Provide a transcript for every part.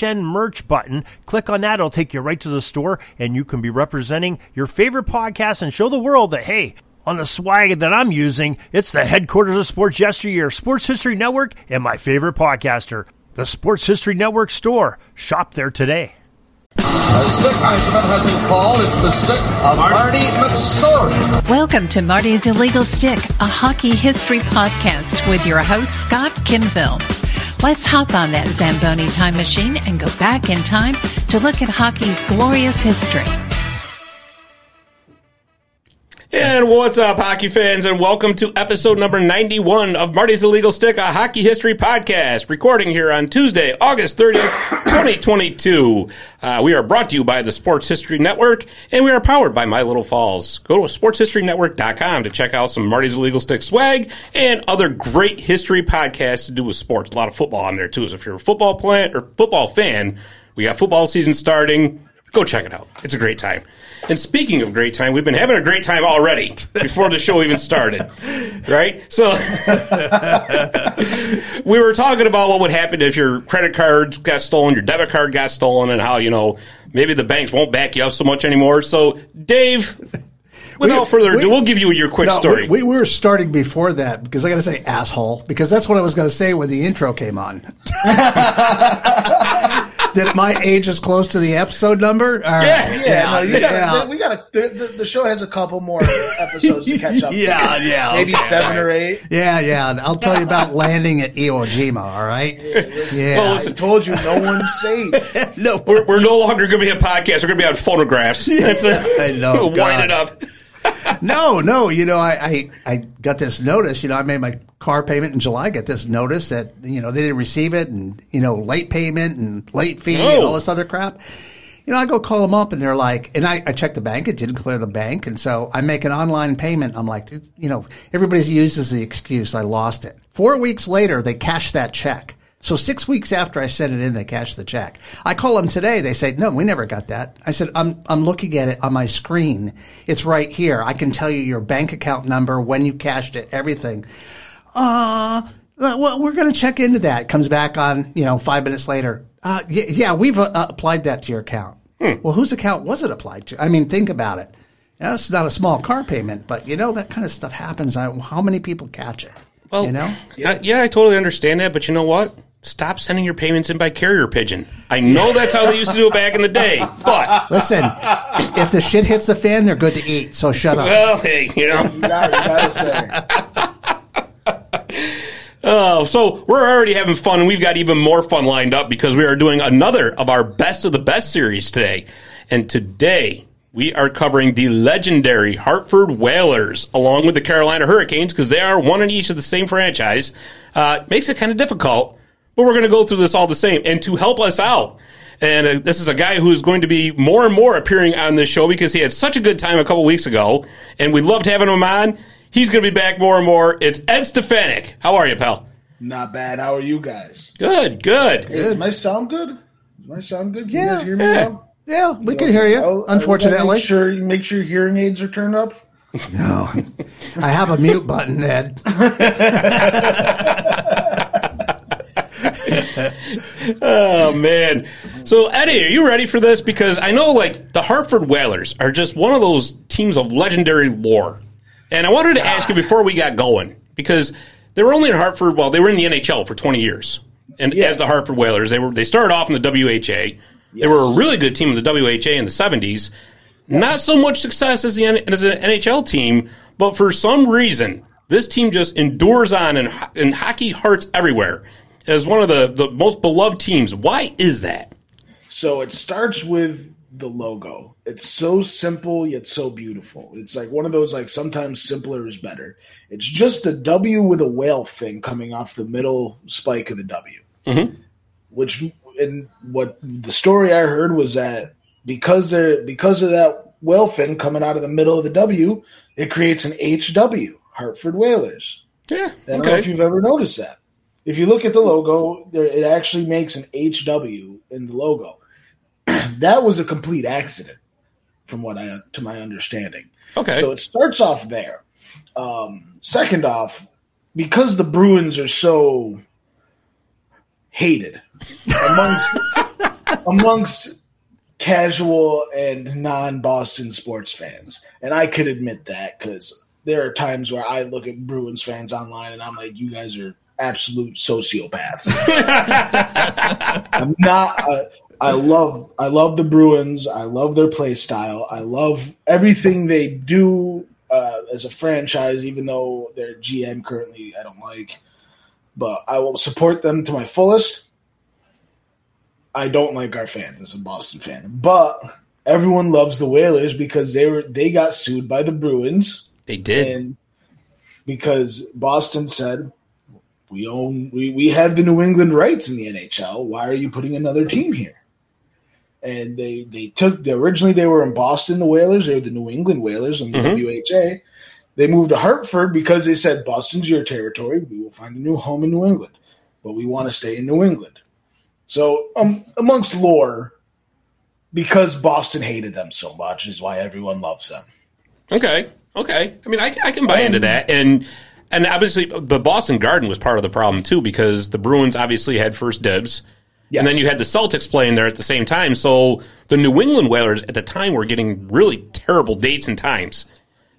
HN merch button. Click on that, it'll take you right to the store, and you can be representing your favorite podcast and show the world that, hey, on the swag that I'm using, it's the headquarters of Sports Yesteryear, Sports History Network, and my favorite podcaster, the Sports History Network store. Shop there today. A stick measurement has been called. It's the stick of Marty McSorley. Welcome to Marty's Illegal Stick, a hockey history podcast with your host, Scott Kinville. Let's hop on that Zamboni time machine and go back in time to look at hockey's glorious history. And what's up, hockey fans, and welcome to episode number 91 of Marty's Illegal Stick, a hockey history podcast, recording here on Tuesday, August 30th, 2022. Uh, we are brought to you by the Sports History Network, and we are powered by My Little Falls. Go to sportshistorynetwork.com to check out some Marty's Illegal Stick swag and other great history podcasts to do with sports. A lot of football on there, too. So if you're a football plant or football fan, we got football season starting. Go check it out. It's a great time. And speaking of great time, we've been having a great time already before the show even started, right? So we were talking about what would happen if your credit card got stolen, your debit card got stolen, and how you know maybe the banks won't back you up so much anymore. So, Dave. Without we, further ado, we, will give you your quick no, story. We, we, were starting before that because I got to say asshole because that's what I was going to say when the intro came on. that my age is close to the episode number? Yeah, yeah, yeah, no, you gotta, yeah. We got the, the, the, show has a couple more episodes to catch up. yeah, to. yeah, maybe okay, seven right. or eight. Yeah, yeah. I'll tell you about landing at Iwo Jima. All right. Yeah, listen, yeah. Well, listen, I told you, no one's safe. no, we're, we're no longer going to be a podcast. We're going to be on phonographs. That's a, I know. Wind it up. No, no. You know, I, I, I got this notice. You know, I made my car payment in July. Got this notice that you know they didn't receive it, and you know, late payment and late fee and all this other crap. You know, I go call them up, and they're like, and I, I check the bank. It didn't clear the bank, and so I make an online payment. I'm like, you know, everybody uses the excuse I lost it. Four weeks later, they cash that check. So six weeks after I sent it in, they cashed the check. I call them today. They say, no, we never got that. I said, I'm, I'm looking at it on my screen. It's right here. I can tell you your bank account number, when you cashed it, everything. Uh, well, we're going to check into that. Comes back on, you know, five minutes later. Uh, yeah, yeah we've uh, applied that to your account. Hmm. Well, whose account was it applied to? I mean, think about it. That's not a small car payment, but you know, that kind of stuff happens. how many people catch it? Well, you know? Yeah, yeah, I totally understand that, but you know what? Stop sending your payments in by carrier pigeon. I know that's how they used to do it back in the day, but listen, if the shit hits the fan, they're good to eat. So shut up. Well, hey, you know. you gotta, Oh, so we're already having fun. And we've got even more fun lined up because we are doing another of our best of the best series today. And today we are covering the legendary Hartford Whalers along with the Carolina Hurricanes because they are one in each of the same franchise. Uh, makes it kind of difficult but we're going to go through this all the same. And to help us out, and uh, this is a guy who is going to be more and more appearing on this show because he had such a good time a couple weeks ago, and we loved having him on. He's going to be back more and more. It's Ed Stefanik. How are you, pal? Not bad. How are you guys? Good, good. Hey, does my sound good? Does my sound good? Can yeah, you guys hear me yeah. well? Yeah, we can hear you. I'll, unfortunately, make sure make sure your hearing aids are turned up. No, I have a mute button, Ed. oh man. So Eddie, are you ready for this? Because I know like the Hartford Whalers are just one of those teams of legendary lore. And I wanted to ask you before we got going, because they were only in Hartford, well, they were in the NHL for 20 years. And yeah. as the Hartford Whalers, they were they started off in the WHA. Yes. They were a really good team in the WHA in the 70s. Not so much success as, the, as an NHL team, but for some reason, this team just endures on and, and hockey hearts everywhere as one of the, the most beloved teams. Why is that? So it starts with the logo. It's so simple yet so beautiful. It's like one of those like sometimes simpler is better. It's just a W with a whale thing coming off the middle spike of the W, mm-hmm. which and what the story I heard was that because they're because of that whale fin coming out of the middle of the W, it creates an HW, Hartford Whalers. Yeah. I don't know if you've ever noticed that. If you look at the logo, there it actually makes an HW in the logo. that was a complete accident, from what I to my understanding. Okay. So it starts off there. Um, second off, because the Bruins are so hated amongst amongst casual and non-Boston sports fans, and I could admit that because there are times where I look at Bruins fans online and I'm like, you guys are absolute sociopaths. I'm not. Uh, I love. I love the Bruins. I love their play style. I love everything they do uh, as a franchise. Even though their GM currently I don't like, but I will support them to my fullest. I don't like our fans as a Boston fan, but everyone loves the Whalers because they were they got sued by the Bruins They did. and because Boston said we own we, we have the New England rights in the NHL. Why are you putting another team here? And they they took originally they were in Boston, the Whalers. They were the New England Whalers in the WHA. They moved to Hartford because they said Boston's your territory. We will find a new home in New England, but we want to stay in New England. So, um, amongst lore, because Boston hated them so much, is why everyone loves them. Okay. Okay. I mean, I, I can buy into that. And and obviously, the Boston Garden was part of the problem, too, because the Bruins obviously had first dibs. Yes. And then you had the Celtics playing there at the same time. So the New England Whalers at the time were getting really terrible dates and times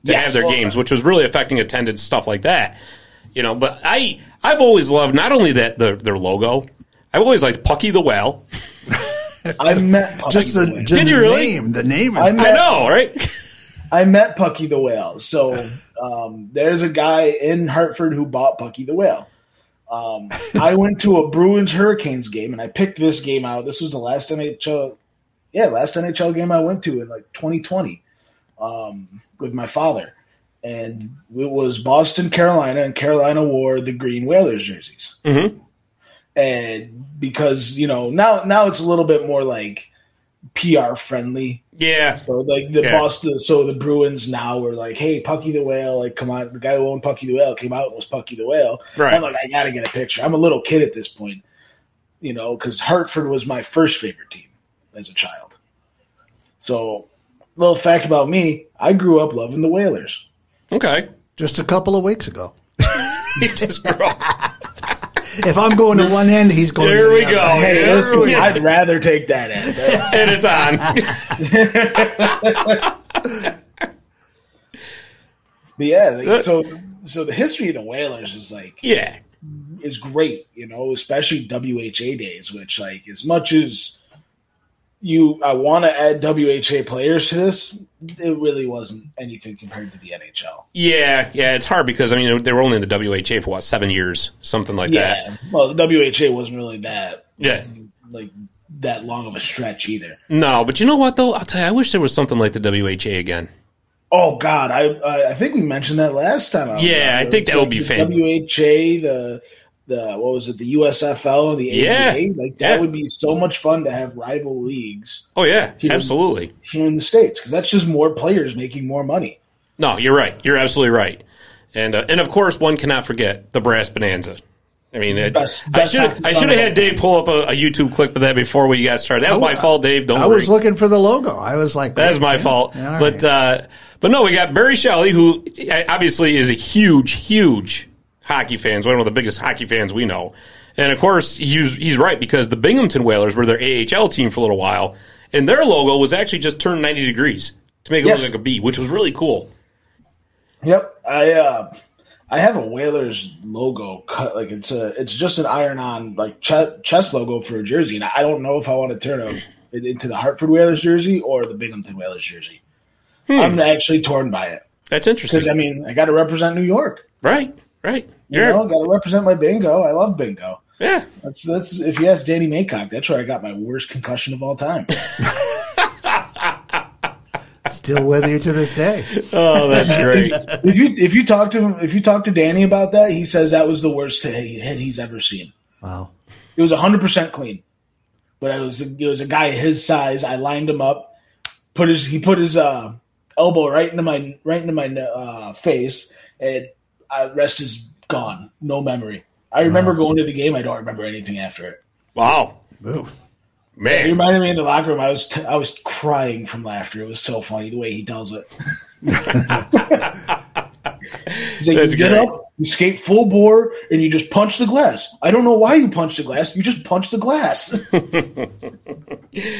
to Yes, have their well, games, uh, which was really affecting attendance, stuff like that. You know, but I I've always loved not only that their their logo, I've always liked Pucky the Whale. I met Pucky Just the the, just Did the you really? name. The name is I met- I know, right? I met Pucky the Whale. So um, there's a guy in Hartford who bought Pucky the Whale. Um, I went to a Bruins Hurricanes game and I picked this game out. This was the last NHL, yeah, last NHL game I went to in like 2020 um, with my father, and it was Boston, Carolina, and Carolina wore the green Whalers jerseys. And because you know now now it's a little bit more like PR friendly. Yeah. So like the Yeah. Boston, so the Bruins now were like, "Hey, Pucky the Whale, like, come on!" The guy who owned Pucky the Whale came out and was Pucky the Whale. Right. I'm like, I gotta get a picture. I'm a little kid at this point, you know, because Hartford was my first favorite team as a child. So, little fact about me: I grew up loving the Whalers. Okay. just a couple of weeks ago. He just grew up. If I'm going to one end, he's going. There to the we other. go. Hey, There listen, we. I'd rather take that end. That's- and it's on. But yeah, uh, so so the history of the Whalers is like yeah. is great, you know, especially WHA days, which like as much as you I want to add WHA players to this, it really wasn't anything compared to the NHL. Yeah, yeah, it's hard because I mean they were only in the WHA for what seven years, something like that. Yeah. Well, the WHA wasn't really that Yeah, like that long of a stretch either. no, but you know what though? I'll tell you, I wish there was something like the WHA again. Oh God, I I, think we mentioned that last time. I was Yeah. I think that would be the fan- WHA, the the what was it, the USFL, and the Yeah. ABA. Like that Yeah. would be so much fun to have rival leagues Oh yeah, Here- absolutely. here in the states because that's just more players making more money. No, you're right. You're absolutely right. And uh, and of course, one cannot forget the brass bonanza. I mean, it, Best- I should I should have had Dave pull up a, a YouTube clip of that before we got started. That was my fault, Dave. Don't I worry. was looking for the logo. I was like, That is my yeah, fault. all but right. uh, but no, we got Barry Shelley, who obviously is a huge, huge hockey fans, one of the biggest hockey fans we know. And of course, he's he's right because the Binghamton Whalers were their AHL team for a little while, and their logo was actually just turned ninety degrees to make it Yes. look like a B, which was really cool. Yep, I uh, I have a Whalers logo cut like it's a it's just an iron on like che- chest logo for a jersey, and I don't know if I want to turn it into the Hartford Whalers jersey or the Binghamton Whalers jersey. I'm actually torn by it That's interesting, because I mean I got to represent New York. right? Right? You You're- know, got to represent my bingo. I love bingo. yeah. That's that's if you ask Danny Maycock, that's where I got my worst concussion of all time. still with you to this day. Oh, that's great. if you if you talk to him, if you talk to Danny about that, he says that was the worst hit hit he's ever seen. Wow. It was 100% clean. but it was it was a guy his size. I lined him up, put his he put his uh, elbow right into my right into my uh, face, and I rest is gone, no memory. I remember going to the game. I don't remember anything after it. Wow. Move. He Man. reminded me in the locker room. I was t- I was crying from laughter. It was so funny the way he tells it. He's like, That's you get great. up, you skate full bore, and you just punch the glass. I don't know why you punch the glass. You just punch the glass.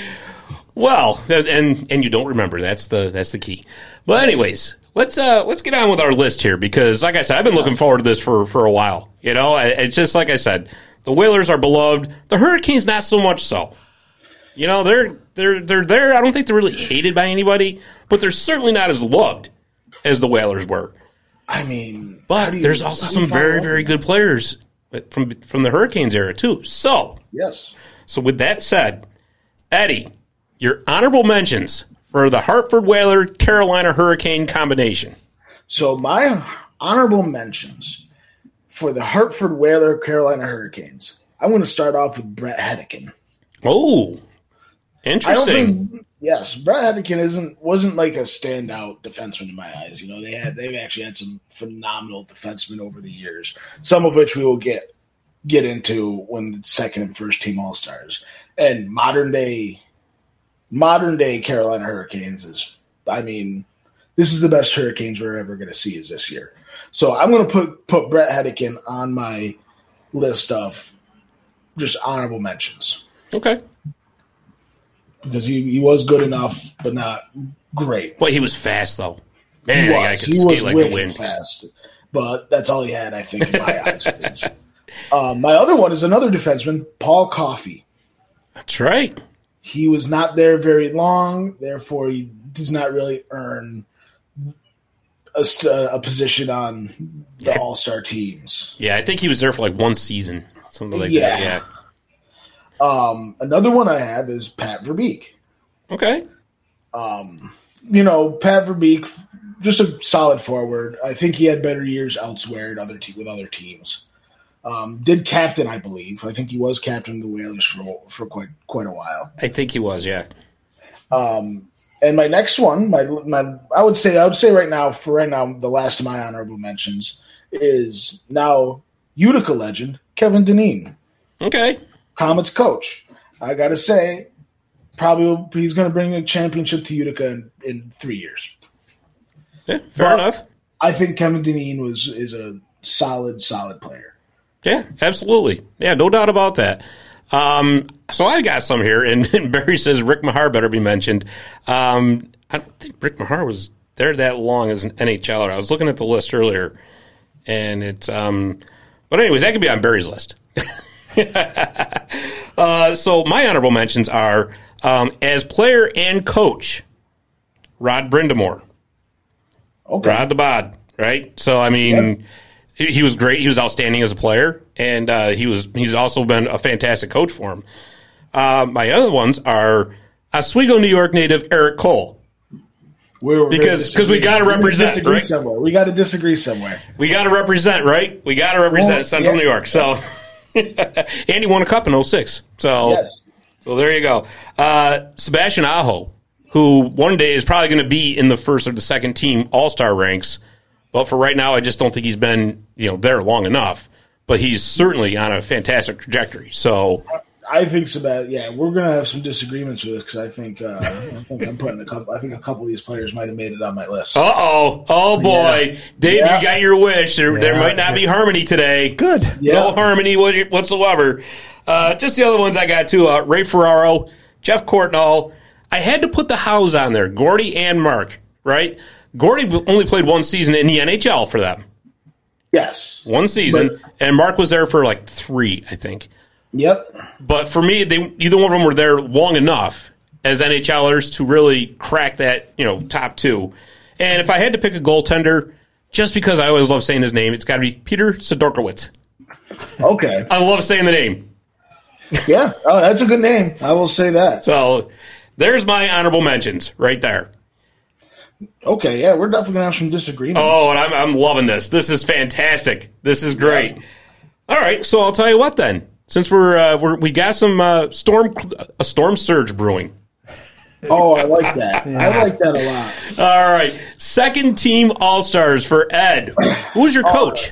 Well, and and you don't remember. That's the that's the key. But anyways, let's uh let's get on with our list here because, like I said, I've been looking forward to this for for a while. You know, it's just like I said, the Whalers are beloved. The Hurricanes not so much so. You know, they're they're they're there. I don't think they're really hated by anybody, but they're certainly not as loved as the Whalers were. I mean, But you- there's also how do you some very very good players from from the Hurricanes era too. So Yes. so with that said, Eddie, your honorable mentions for the Hartford Whaler Carolina Hurricane combination. So my honorable mentions for the Hartford Whaler Carolina Hurricanes. I want to start off with Brett Hedican. Oh, interesting. think yes, Brett Hedican isn't wasn't like a standout defenseman in my eyes. You know, they had they've actually had some phenomenal defensemen over the years, some of which we will get get into when the second and first team all stars. And modern day modern day Carolina Hurricanes is I mean, this is the best Hurricanes we're ever gonna see is this year. So I'm gonna put put Brett Hedican on my list of just honorable mentions okay. because he, he was good enough, but not great. But he was fast though. Man, He was. He was like wind. fast, but that's all he had, I think, in my eyes. Um, my other one is another defenseman, Paul Coffey. That's right. He was not there very long, therefore he does not really earn a, a position on the All Star teams. Yeah, I think he was there for like one season, something like Yeah. that. Yeah. Um, another one I have is Pat Verbeek. Okay. Um, you know, Pat Verbeek, just a solid forward. I think he had better years elsewhere at other te- with other teams. Um, did captain, I believe. I think he was captain of the Whalers for for quite quite a while. I think he was. Yeah. And my next one, my my, I would say I would say right now for right now the last of my honorable mentions is now Utica legend Kevin Dineen, Okay. Comets coach. I got to say, probably he's going to bring a championship to Utica in, in three years. Yeah. Fair Well- enough. I think Kevin Dineen was is a solid, solid player. Yeah, absolutely. Yeah, no doubt about that. Um, so I got some here, and, and Barry says Rick Meagher better be mentioned. Um, I don't think Rick Meagher was there that long as an NHLer. I was looking at the list earlier, and it's. Um, but anyways, that could be on Barry's list. uh, so my honorable mentions are um, as player and coach, Rod Brind'Amour. Okay. Rod the Bod, right? So I mean, he, he was great. He was outstanding as a player, and uh, he was he's also been a fantastic coach for him. Uh, my other ones are Oswego, New York native Erik Cole. We're, Because- 'cause we gotta represent, disagree right? somewhere. We got to disagree somewhere. We got to represent, right? We got to represent Well, Central yeah. New York. So, and he won a cup in 06. So, Yes. so there you go. Uh, Sebastian Aho, who one day is probably going to be in the first or the second team All Star ranks, but for right now, I just don't think he's been you know there long enough. But he's certainly on a fantastic trajectory. So, I think so. That yeah, we're gonna have some disagreements with this because I think uh, I think I'm putting a couple. I think a couple of these players might have made it on my list. uh oh, oh boy, Dave, Yeah. you got your wish. There, there might not be harmony today. Good. Yeah. No harmony whatsoever. Uh, just the other ones I got too. Uh, Ray Ferraro, Jeff Courtnall. I had to put the Howes on there. Gordy and Mark, right? Gordy only played one season in the NHL for them. Yes. One season. and Mark was there for like three, I think. Yep. But for me, they either one of them were there long enough as NHLers to really crack that, you know, top two. And if I had to pick a goaltender, just because I always love saying his name, it's got to be Peter Sidorkiewicz. Okay. I love saying the name. Yeah. Oh, that's a good name. I will say that. So there's my honorable mentions right there. Okay. Yeah, we're definitely gonna have some disagreements. Oh, and I'm, I'm loving this. This is fantastic. This is great. All right, so I'll tell you what then. Since we're, uh, we're we got some uh, storm a storm surge brewing. Oh, I like that. I like that a lot. All right, second team All Stars for Ed. Who's your coach?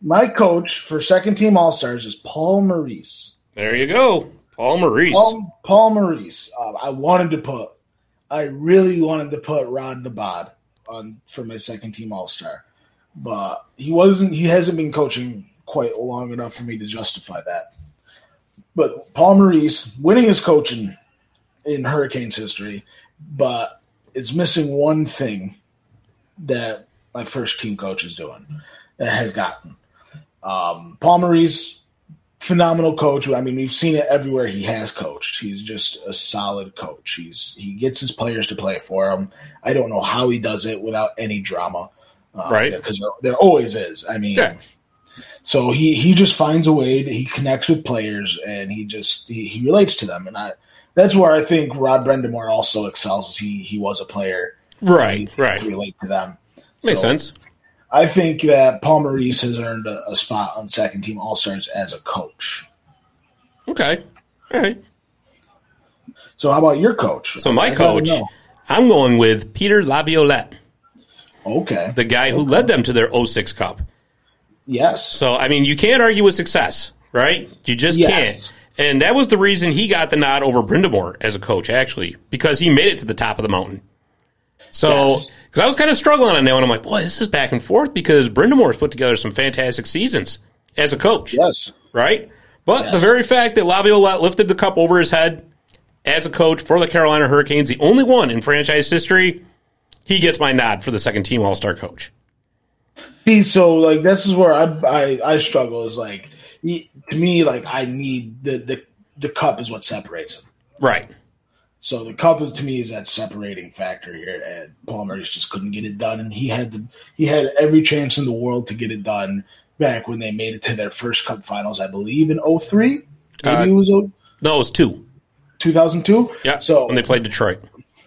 My coach for second team All Stars is Paul Maurice. There you go, Paul Maurice. Paul, Paul Maurice. Um, I wanted to put, I really wanted to put Rod the Bod on for my second team All Star, but he wasn't. He hasn't been coaching quite long enough for me to justify that. But Paul Maurice winning his coaching in Hurricanes history, but it's missing one thing that my first team coach is doing has gotten. Um, Paul Maurice, phenomenal coach. I mean, we've seen it everywhere he has coached. He's just a solid coach. He's he gets his players to play for him. I don't know how he does it without any drama, uh, Right. Because there, there always is. I mean, Yeah. so he he just finds a way. To, he connects with players and he just he, he relates to them. And I that's where I think Rod Brind'Amour also excels. Is he he was a player, Right, He- right. he relate to them. Makes So, sense. I think that Paul Maurice has earned a, a spot on second team All Stars as a coach. Okay, all right. So how about your coach? So my I coach. I'm going with Peter Laviolette, Okay. the guy who led them to their 06 Cup. yes. So I mean, you can't argue with success, right? You just Yes. can't. And that was the reason he got the nod over Brind'Amour as a coach, actually, because he made it to the top of the mountain. So, Yes. Because I was kind of struggling on that one, I'm like, boy, this is back and forth because Brind'Amour's put together some fantastic seasons as a coach, Yes. right? But Yes. the very fact that Laviolette lifted the cup over his head as a coach for the Carolina Hurricanes, the only one in franchise history, he gets my nod for the second team All Star coach. See, so like this is where I I, I struggle. Is like he- to me, like I need the the the cup is what separates them. Right. So the cup is to me is that separating factor here, and Paul Maurice just couldn't get it done, and he had the he had every chance in the world to get it done back when they made it to their first cup finals, I believe in 03. Maybe Uh, it was No, it was two. 2002. Yeah. So when they played Detroit.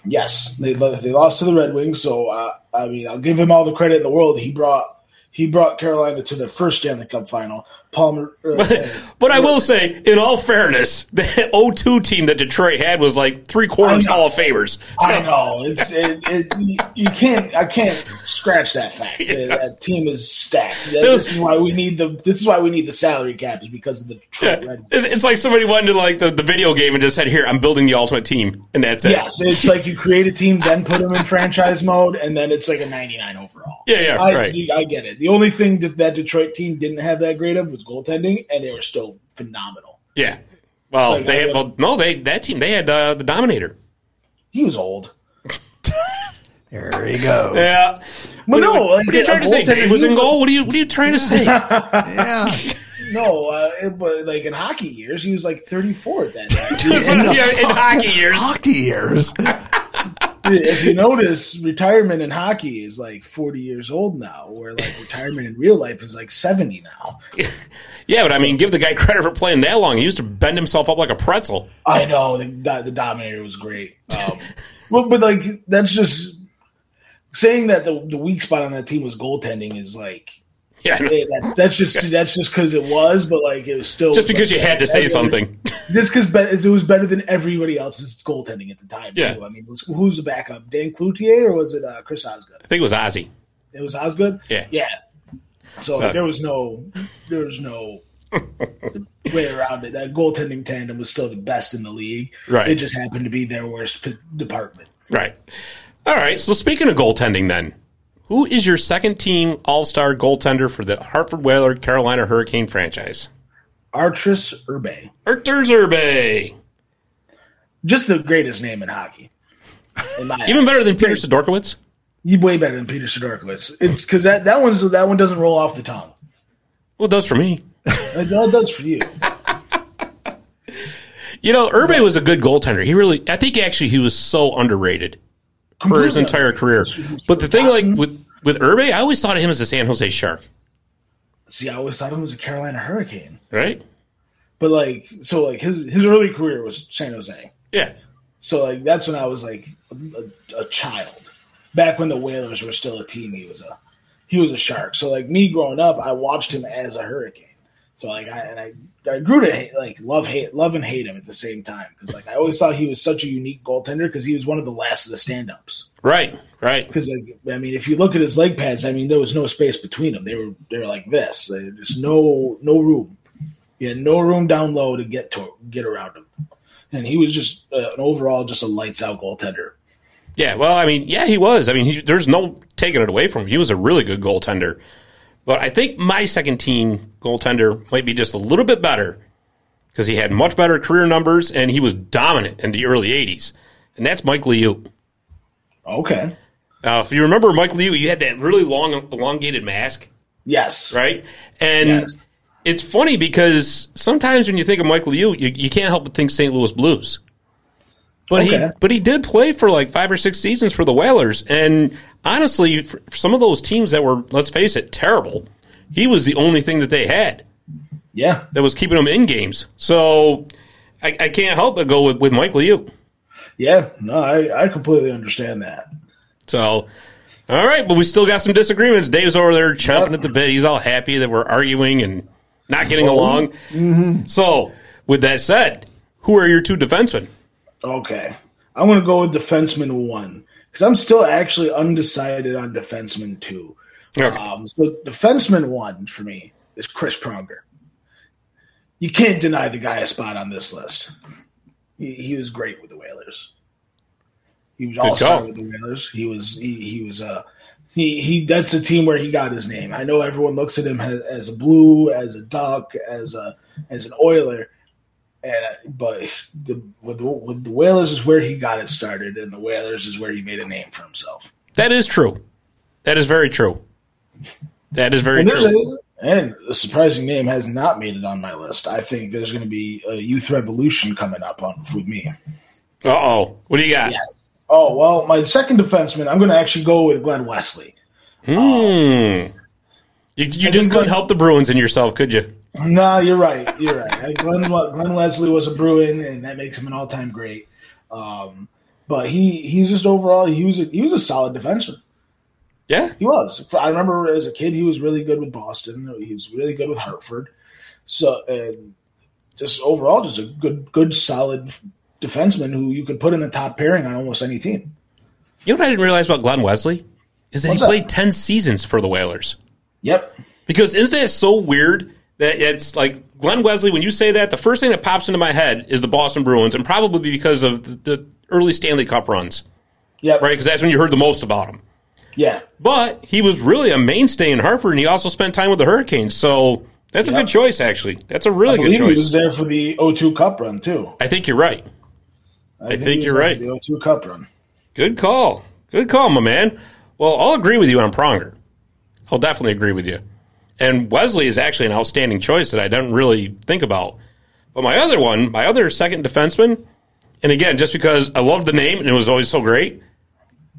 Yes, they they lost to the Red Wings. So uh, I mean, I'll give him all the credit in the world. He brought he brought Carolina to their first Stanley Cup final. Palmer, uh, But I will say, in all fairness, the 0-2 team that Detroit had was like three quarters I. Hall of Famers. I know it's it, it, you- can't I can't scratch that fact. That, that team is stacked. That- was- this is why we need the this is why we need the salary cap is because of the Detroit Yeah. Red. It's, it's like somebody went into like the, the video game and just said, "Here, I'm building the ultimate team," and that's it. Yes, it's like you create a team, then put them in franchise mode, and then it's like a 99 overall. Yeah, yeah, I, right. I get it. The only thing that that Detroit team didn't have that great of was goaltending, and they were still phenomenal. Yeah. Well, Like, they had, well, no, they that team they had uh, the Dominator. He was old. There he goes. Yeah. But no, what, what are you trying to say? goaltender, Dave was he in was a- goal. What are you What are you trying to say? Yeah. No, uh, it- but like in hockey years, he was like 34 at that time. yeah, in hockey years. Hockey years. If you notice, retirement in hockey is like 40 years old now, where like retirement in real life is like 70 now. Yeah, but I mean, give the guy credit for playing that long. He used to bend himself up like a pretzel. I know the, the Dominator was great. Um, well, but like that's just saying that the the weak spot on that team was goaltending is like Yeah, that, that's just that's just because it was, but like it was still just because you had to say something. Just because it was better than everybody else's goaltending at the time. Yeah. too. I mean, was, who's the backup? Dan Cloutier or was it uh, Chris Osgood? I think it was Ozzy. It was Osgood. Yeah. yeah. So, So- there was no there was no way around it. That goaltending tandem was still the best in the league. Right. It just happened to be their worst p- department. Right. All right. So speaking of goaltending, then, who is your second team All Star goaltender for the Hartford Whaler Carolina Hurricane franchise? Arturs Irbe, Arturs Irbe. just the greatest name in hockey. In Even better than Peter Sidorkiewicz. Way better than Peter Sidorkiewicz. It's because that that one's that one doesn't roll off the tongue. Well, it does for me. It all does for you. You know, Irbe was a good goaltender. He really, I think actually he was so underrated for his entire career. But the thing, like with with Irbe, I always thought of him as a San Jose Shark. See, I always thought him was a Carolina Hurricane, Right? but like so, like his his early career was San Jose. Yeah. So like that's when I was like a, a child. Back when the Whalers were still a team, he was a he was a shark. So like me growing up, I watched him as a hurricane. So like I and I, I grew to hate, like love hate love and hate him at the same time because like I always thought he was such a unique goaltender because he was one of the last of the stand ups. Right, right. Because like, I mean, if you look at his leg pads, I mean, there was no space between them. They were they were like this. There's no no room. He had no room down low to get to get around him, and he was just uh, an overall just a lights out goaltender. Yeah, well, I mean, yeah, he was. I mean, he, there's no taking it away from him. He was a really good goaltender. But I think my second team goaltender might be just a little bit better because he had much better career numbers and he was dominant in the early 80s. And that's Mike Liut. Okay. Uh, if you remember Mike Liut, you had that really long, elongated mask, Yes. right? And Yes. it's funny because sometimes when you think of Mike Liut, you, you can't help but think St. Louis Blues. But Okay. he but he did play for like five or six seasons for the Whalers, and honestly, some of those teams that were let's face it terrible, he was the only thing that they had Yeah. that was keeping them in games. So I, I can't help but go with with Mike Liut. Yeah. No, I I completely understand that. So all right, but we still got some disagreements. Dave's over there chomping at the bit. He's all happy that we're arguing and not getting oh. along. Mm-hmm. So with that said, who are your two defensemen? Okay. I'm going to go with defenseman one because I'm still actually undecided on defenseman two. Okay. Um, so defenseman one for me is Chris Pronger. You can't deny the guy a spot on this list. He, he was great with the Whalers. He was all star with the Whalers. He was he, he was uh he he that's the team where he got his name. I know everyone looks at him as, as a blue, as a duck, as a as an oiler, and uh, but the with the, with the Whalers is where he got it started, and the Whalers is where he made a name for himself. That is true. That is very true. That is very And, true. a, and a surprising name has not made it on my list. I think there's going to be a youth revolution coming up on with me. Uh oh. What do you got? Yeah. Oh well, my second defenseman, I'm going to actually go with Glen Wesley. Hmm. You, you just couldn't help the Bruins and yourself, could you? No, you're right. You're right. Glen, Glen Wesley was a Bruin, and that makes him an all-time great. Um, but he he's just overall he was a, he was a solid defenseman. Yeah. He was. I remember as a kid, he was really good with Boston. He was really good with Hartford. So, and just overall, just a good, good, solid defenseman who you could put in a top pairing on almost any team. You know what I didn't realize about Glen Wesley? Is that What's he that? played 10 seasons for the Whalers. Yep. Because isn't it so weird that it's like Glen Wesley, when you say that, the first thing that pops into my head is the Boston Bruins, and probably because of the, the early Stanley Cup runs, Yep. right? Because that's when you heard the most about him. Yeah. But he was really a mainstay in Hartford, and he also spent time with the Hurricanes. So that's a good choice, actually. That's a really I good choice. he was there for the 0-2 Cup run too. I think you're right. I think he you're right. The 0-2 Cup run. Good call. Good call, my man. Well, I'll agree with you on Pronger. I'll definitely agree with you. And Wesley is actually an outstanding choice that I didn't really think about. But my other one, my other second defenseman, and again, just because I love the name and it was always so great,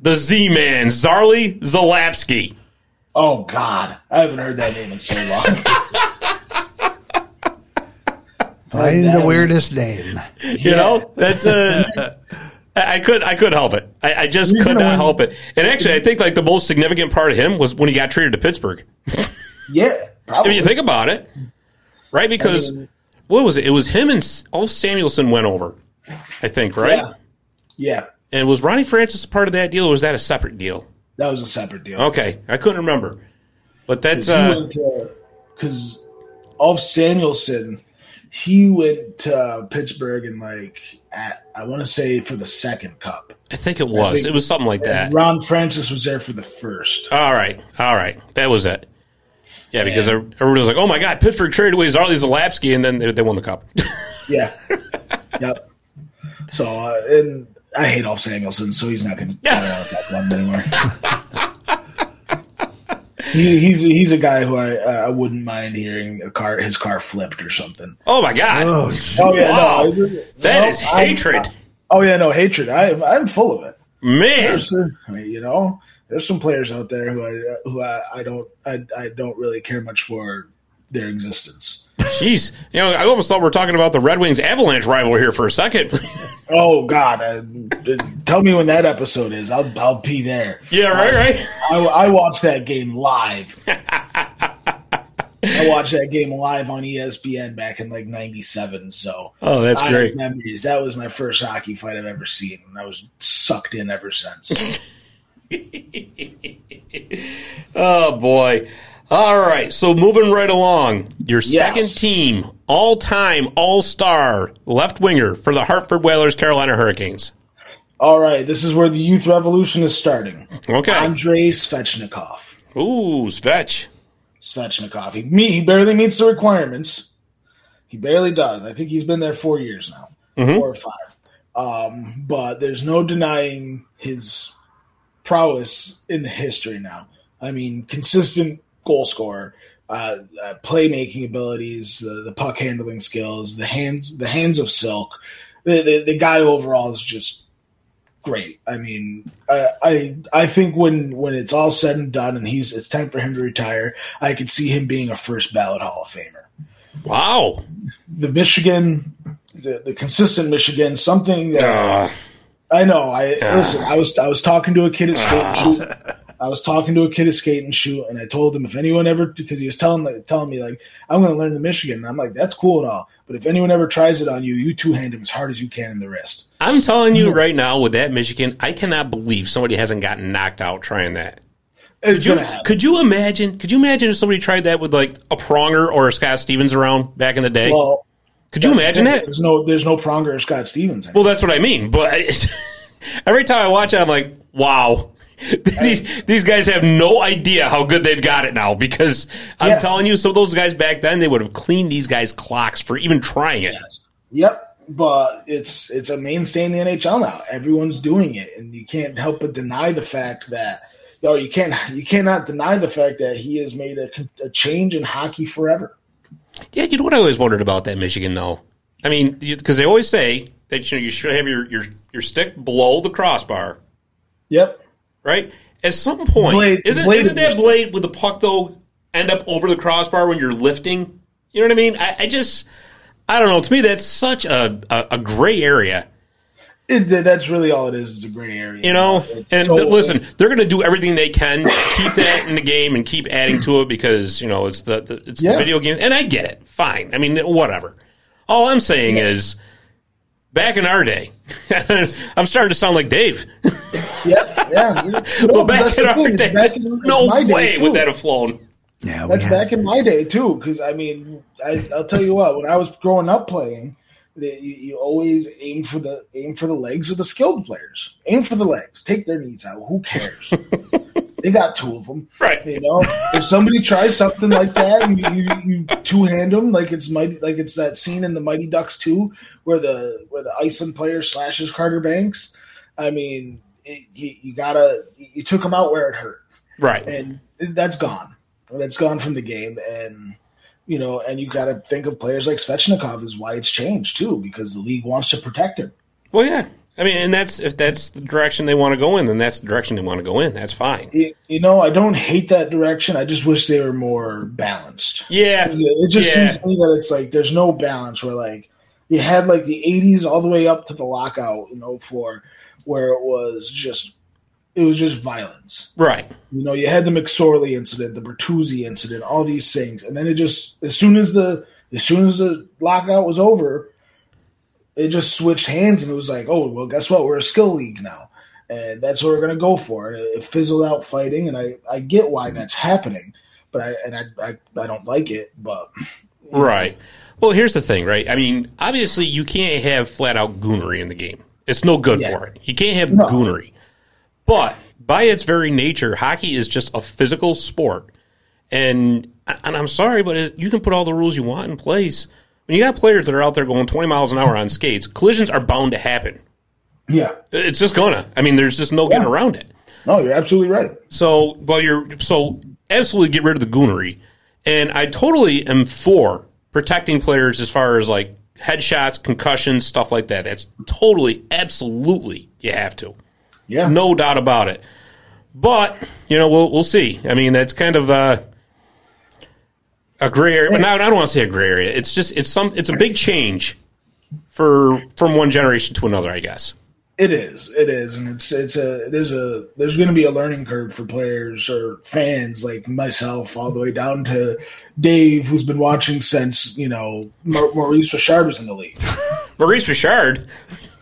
the Z Man, Zarley Zalapski. Oh God, I haven't heard that name in so long. Find the weirdest name. You know, that's uh, a. I could I could help it. I, I just You're could not win. help it. And actually, I think like the most significant part of him was when he got traded to Pittsburgh. yeah, I probably. mean, you think about it, right? Because mean- what was it? It was him and S- Ulf Samuelsson went over, I think, right? Yeah. Yeah, And was Ronnie Francis a part of that deal, or was that a separate deal? that was a separate deal. Okay, I couldn't remember, but that's uh, because Ulf Samuelsson, he went to Pittsburgh and like at I want to say for the second cup. I think it was. think- It was something like that. Ron Francis was there for the first. All right, all right, that was it. Yeah, because everybody was like, "Oh my God, Pittsburgh traded away Zarley Zalapski," and then they, they won the cup. Yeah, yep. So uh, and I hate Ulf Samuelsson, so he's not going to that one anymore. he, he's he's a guy who I uh, I wouldn't mind hearing a car his car flipped or something. oh my God, Oh, Oh yeah, Wow. no, that no, is I'm- hatred, Oh yeah, no hatred. I I'm full of it. man. There's, I mean, you know, there's some players out there who I who I, I don't I, I don't really care much for their existence. Jeez, you know, I almost thought we were talking about the Red Wings Avalanche rival here for a second. Oh God, uh, tell me when that episode is. I'll I'll be there. yeah, right, right. I, I watched that game live. I watched that game live on ESPN back in like '97. So, Oh, that's I great. Memories. That was my first hockey fight I've ever seen, and I was sucked in ever since. Oh boy. All right. So moving right along, your Yes. second team, all time, all star left winger for the Hartford Whalers, Carolina Hurricanes. All right, this is where the youth revolution is starting. Okay. Andrei Svechnikov. Ooh, Svech. Svechnikov. He, me, he barely meets the requirements. He barely does. I think he's been there four years now, four or five. Um, but there's no denying his prowess in the history now. I mean, consistent goal scorer, uh, uh, playmaking abilities, uh, the puck handling skills, the hands, the hands of silk. The, the, the guy overall is just great. I mean, I, I I think when when it's all said and done, and he's it's time for him to retire, I could see him being a first ballot Hall of Famer. Wow. The Michigan, the, the consistent Michigan, something that Uh, I know. I listen. I was I was talking to a kid at shoot. I was talking to a kid at skate and shoot, and I told him if anyone ever because he was telling like, telling me like I'm going to learn the Michigan. And I'm like that's cool and all, but if anyone ever tries it on you, you two hand him as hard as you can in the wrist. I'm telling you right now, with that Michigan, I cannot believe somebody hasn't gotten knocked out trying that. It's You- could you imagine? Could you imagine if somebody tried that with like a Pronger or a Scott Stevens around back in the day? well, could you the imagine that? There's no there's no Pronger or Scott Stevens. Well, that's what I mean. But every time I watch it, I'm like, wow. These these guys have no idea how good they've got it now because I'm Yeah. telling you, some of those guys back then they would have cleaned these guys' clocks for even trying it. Yep, but it's it's a mainstay in the NHL now. Everyone's doing it, and you can't help but deny the fact that you know, you can't you cannot deny the fact that he has made a, a change in hockey forever. Yeah, you know what I always wondered about that Michigan though. I mean, because they always say that you know you should have your your your stick below the crossbar, Yep. Right? At some point, Blade- isn't blade isn't that blade with the puck though end up over the crossbar when you're lifting? You know what I mean? I, I just I don't know. To me, that's such a a, a gray area. It, that's really all it is. Is a gray area. You know, It's and listen, they're going to do everything they can to keep that in the game and keep adding to it because you know it's the, the it's the video game, and I get it. Fine, I mean whatever. All I'm saying is, back in our day, I'm starting to sound like Dave. Yep. Yeah. No, Well, but back in our day, back in- no my day, way too. would that have flown. Yeah, That's had- back in my day too, because I mean, I, I'll tell you what. When I was growing up playing, that you, you always aim for the aim for the legs of the skilled players. Aim for the legs. Take their knees out. Who cares? They got two of them, Right. You know, if somebody tries something like that, and you, you, you two hand them like it's mighty, like it's that scene in the Mighty Ducks two where the where the Iceland player slashes Carter Banks. I mean, it, you, you gotta you took him out where it hurt Right. and that's gone. That's gone from the game, and you know, and you got to think of players like Svechnikov is why it's changed too, because the league wants to protect him. Well, yeah. I mean, and that's if that's the direction they want to go in, then that's the direction they want to go in. That's fine. It, you know, I don't hate that direction. I just wish they were more balanced. Yeah. It just yeah. seems to me that it's like there's no balance where like you had like the 80s all the way up to the lockout in 04 where it was just it was just violence. Right. You know, you had the McSorley incident, the Bertuzzi incident, all these things, and then it just as soon as the as soon as the lockout was over, it just switched hands, and it was like, oh well, guess what? We're a skill league now, and that's what we're gonna go for. And it, it fizzled out fighting, and I I get why that's happening, but I and I I, I don't like it, but Right. Well, here's the thing, right? I mean, obviously, you can't have flat out goonery in the game. It's no good Yeah. for it. You can't have No. goonery. But by its very nature, hockey is just a physical sport. And and I'm sorry, but it, you can put all the rules you want in place. When you got players that are out there going 20 miles an hour on skates, collisions are bound to happen. yeah, It's just gonna. I mean, there's just no getting Yeah. around it. no, you're absolutely right. So, well, you're so absolutely get rid of the goonery, and I totally am for protecting players as far as like headshots, concussions, stuff like that. That's totally, absolutely, you have to, Yeah, no doubt about it. But you know, we'll we'll see. I mean, that's kind of uh, a gray area. But now I don't want to say a gray area. It's just it's some it's a big change for from one generation to another, I guess. It is. It is, and it's it's a there's a there's going to be a learning curve for players or fans like myself, all the way down to Dave, who's been watching since you know Maurice Richard was in the league. Maurice Richard,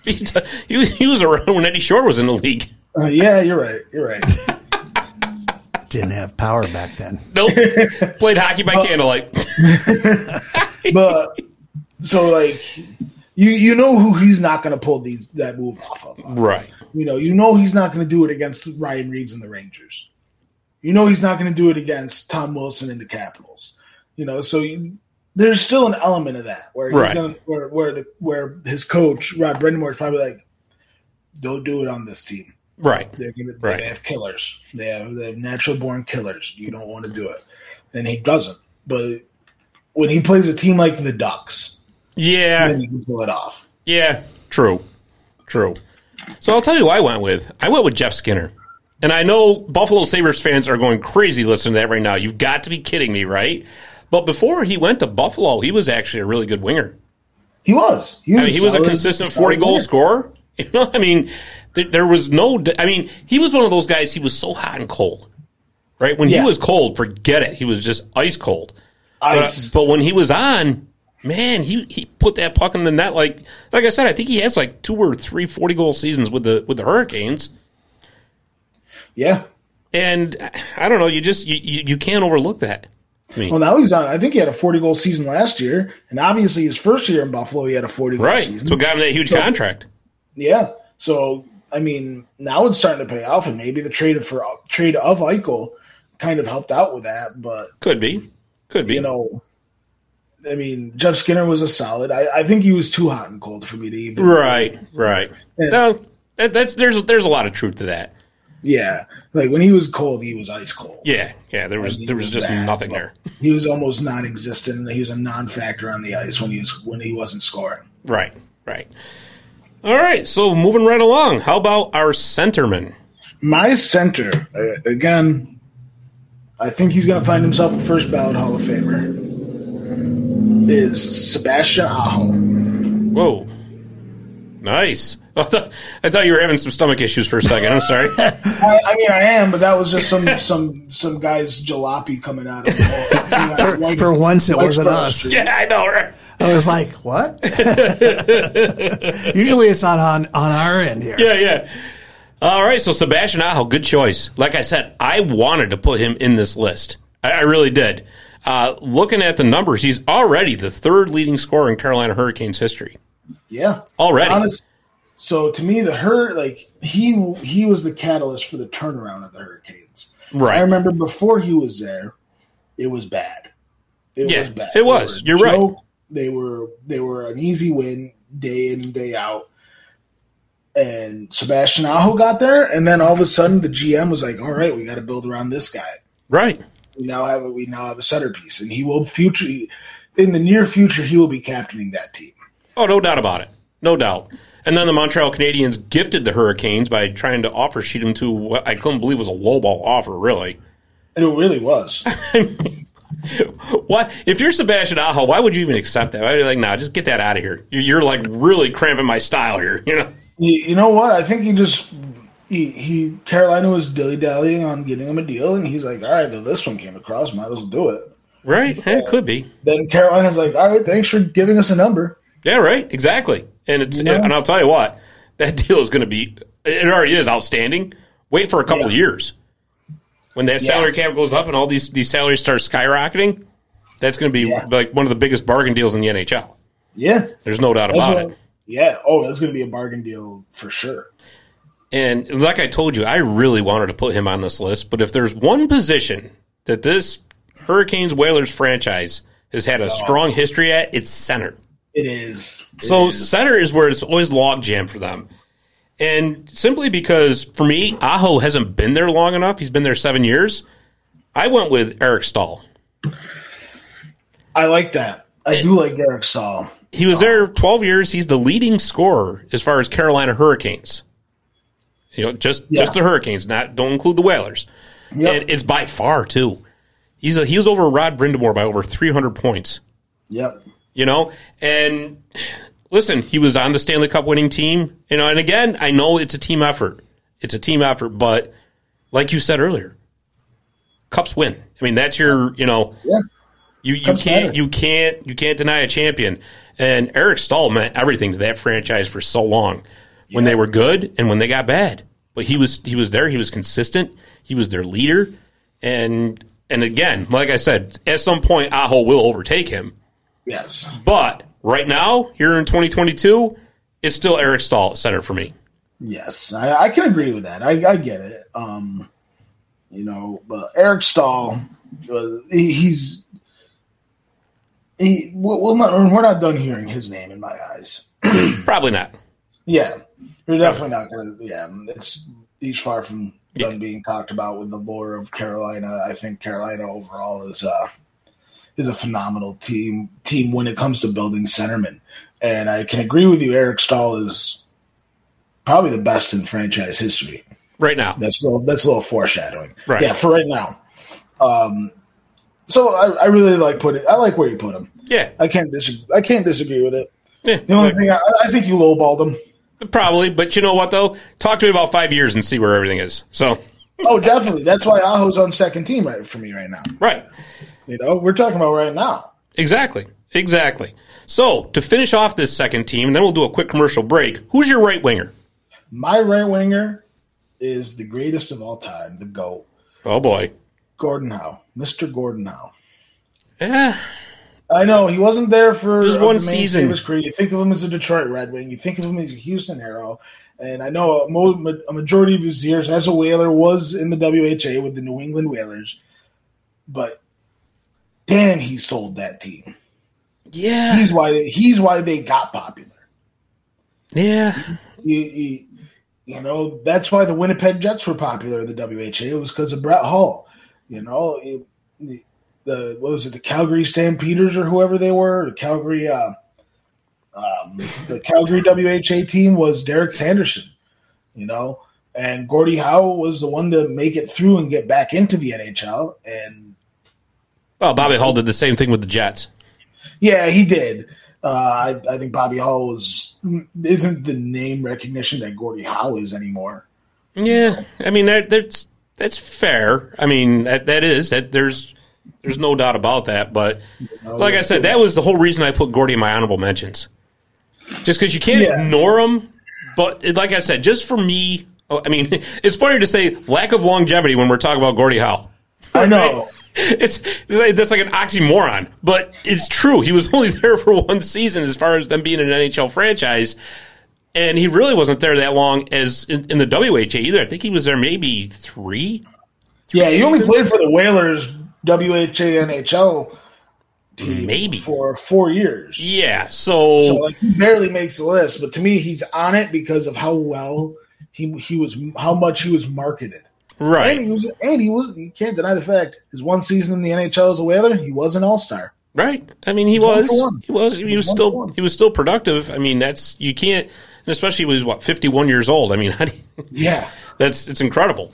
he, he was around when Eddie Shore was in the league. Uh, yeah, you're right. You're right. Didn't have power back then. Nope. Played hockey by uh, candlelight. but so like you you know who he's not going to pull these that move off of. Right. You know, you know he's not going to do it against Ryan Reaves and the Rangers. You know he's not going to do it against Tom Wilson and the Capitals. You know, so you, there's still an element of that where he's Right. gonna where where the where his coach Rod Brind'Amour is probably like, don't do it on this team. Right. They're gonna, Right. They have killers. They have they have natural born killers. You don't want to do it, and he doesn't. But when he plays a team like the Ducks, Yeah. then you can pull it off. Yeah. True. True. So I'll tell you who I went with. I went with Jeff Skinner. And I know Buffalo Sabres fans are going crazy listening to that right now. You've got to be kidding me, right? But before he went to Buffalo, he was actually a really good winger. He was. He was, I mean, he was a consistent 40 goal scorer. You know, I mean, there was no, I mean, he was one of those guys, he was so hot and cold, right? When Yeah. he was cold, forget it. He was just ice cold. But, Ice. but when he was on, man, he, he put that puck in the net. Like, like I said, I think he has like two or three 40 goal seasons with the, with the Hurricanes. Yeah. And I don't know, you just, you, you, you can't overlook that. I mean, Well, now he's on. I think he had a 40 goal season last year, and obviously his first year in Buffalo, he had a 40 goal right. season. So got him that huge contract. Yeah. So I mean, now it's starting to pay off, and maybe the trade for trade of Eichel kind of helped out with that. But Could be. Could be. you know, I mean, Jeff Skinner was a solid. I, I think he was too hot and cold for me to even. Right, right. Yeah. No, that, that's there's there's a lot of truth to that. Yeah, like when he was cold, he was ice cold. Yeah, yeah. There was Like, there he was just bad, nothing there. He was almost non-existent. He was a non-factor on the ice when he was when he wasn't scoring. Right, right. All right. So moving right along. How about our centerman? My center uh, again. I think he's going to find himself a first ballot Hall of Famer. Is Sebastian Aho? Whoa, nice. I thought, I thought you were having some stomach issues for a second. I'm sorry. I, I mean, I am, but that was just some some some guy's jalopy coming out of For- for once, it wasn't us. yeah, I know. Right? I was like, what? Usually it's not on, on our end here. Yeah, yeah. All right. So Sebastian Aho, good choice. Like I said, I wanted to put him in this list. I, I really did. Uh, looking at the numbers, he's already the third leading scorer in Carolina Hurricanes history. Yeah, Already. Honest, so to me, the hurt like he he was the catalyst for the turnaround of the Hurricanes. Right. I remember before he was there, it was bad. It Yeah, was bad. it was. They were a You're right. They were they were an easy win day in and day out. And Sebastian Aho got there, and then all of a sudden the GM was like, "All right, we got to build around this guy." Right. we now have a, we now have a centerpiece, and he will future in the near future he will be captaining that team. Oh, no doubt about it. No doubt. And then the Montreal Canadiens gifted the Hurricanes by trying to offer sheet them to what I couldn't believe was a lowball offer, really. And it really was. What if you're Sebastian Aho? Why would you even accept that? Why are you like, nah, just get that out of here? You're, you're like really cramping my style here, you know? you, know what? I think he just he, he Carolina was dilly dallying on getting him a deal, and he's like, "All right, well, this one came across, might as well do it." Right? Yeah, it could be. Then Carolina's like, "All right, thanks for giving us a number." Yeah, right. Exactly. And it's and I'll tell you what, that deal is going to be. It already is outstanding. Wait for a couple Yeah. of years when that Yeah. salary cap goes up and all these these salaries start skyrocketing. That's going to be Yeah. like one of the biggest bargain deals in the NHL. Yeah, There's no doubt about what- it. Yeah. Oh, that's going to be a bargain deal for sure. And like I told you, I really wanted to put him on this list. But if there's one position that this Hurricanes Whalers franchise has had a oh. strong history at, it's center. It is. It So is. center is where it's always log jam for them. And simply because for me, Aho hasn't been there long enough. He's been there seven years. I went with Eric Staal. I like that. I do like Eric Staal. He was there 12 years. He's the leading scorer as far as Carolina Hurricanes. You know, just Yeah. just the Hurricanes, not don't include the Whalers. Yep. And it's by far too. He's a, he was over Rod Brind'Amour by over 300 points. Yep. You know, and listen, he was on the Stanley Cup winning team, you know, and again, I know it's a team effort. It's a team effort, but like you said earlier, cups win. I mean, that's your, you know, Yeah. you, you Cups can't matter. you can't you can't deny a champion. And Eric Staal meant everything to that franchise for so long. When they were good and when they got bad. But he was he was there, he was consistent, he was their leader. And and again, like I said, at some point Aho will overtake him. Yes. But right now, here in 2022, it's still Eric Staal at center for me. Yes, I, I can agree with that. I, I get it. Um, you know, but Eric Staal, uh, he, he's he. We're not, we're not done hearing his name in my eyes. Probably not. Yeah, we're definitely not going to. Yeah, it's he's far from done being talked about with the lore of Carolina. I think Carolina overall is uh is a phenomenal team team when it comes to building centermen, and I can agree with you. Eric Staal is probably the best in franchise history. Right now. That's a little, that's a little foreshadowing. Right. Yeah, for right now. Um, so I, I really like put it. I like where you put him. Yeah. I can't disagree. I can't disagree with it. Yeah. The only thing I, I think you lowballed him. Probably. But you know what, though? Talk to me about five years and see where everything is. So, Oh, definitely. That's why Aho's on second team right for me right now. right. You know, we're talking about right now. Exactly. Exactly. So, to finish off this second team, then we'll do a quick commercial break. Who's your right winger? My right winger is the greatest of all time, the GOAT, Oh, boy. Gordon Howe, Mr. Gordon Howe. Yeah. I know he wasn't there for uh, one season. of his career. You think of him as a Detroit Red Wing. You think of him as a Houston Aero. And I know a, mo- a majority of his years as a Whaler was in the WHA with the New England Whalers. But damn, he sold that team. yeah. He's why they, he's why they got popular. Yeah. You, you, you know that's why the Winnipeg Jets were popular in the WHA. It was because of Brett Hull. You know it, the, the what was it the Calgary Stampeders or whoever they were the Calgary uh, um, the Calgary WHA team was Derek Sanderson. You know, and Gordie Howe was the one to make it through and get back into the NHL. And Well, Bobby Hull did the same thing with the Jets. yeah, he did. Uh, I, I think Bobby Hull was isn't the name recognition that Gordie Howe is anymore. Yeah, I mean that, that's that's fair. I mean that that is that there's there's no doubt about that. But like I said, that was the whole reason I put Gordie in my honorable mentions, just because you can't Yeah. ignore him. But it- like I said, just for me, oh, I mean, it's funny to say lack of longevity when we're talking about Gordie Howe. I know. It's, that's like an oxymoron, but it's true. He was only there for one season as far as them being an NHL franchise. And he really wasn't there that long as in, in the WHA either. I think he was there maybe three. Yeah, he only played for the Whalers WHA NHL Maybe. for four years. Yeah. So, So like he barely makes the list, but to me he's on it because of how well he he was how much he was marketed. And right. he was and he was you can't deny the fact his one season in the NHL as a Whaler, he was an all star. Right. I mean, he was, one. he was, he was still, he was still productive. I mean, that's, you can't, and especially when he was what, 51 years old. I mean, you- Yeah. That's it's incredible.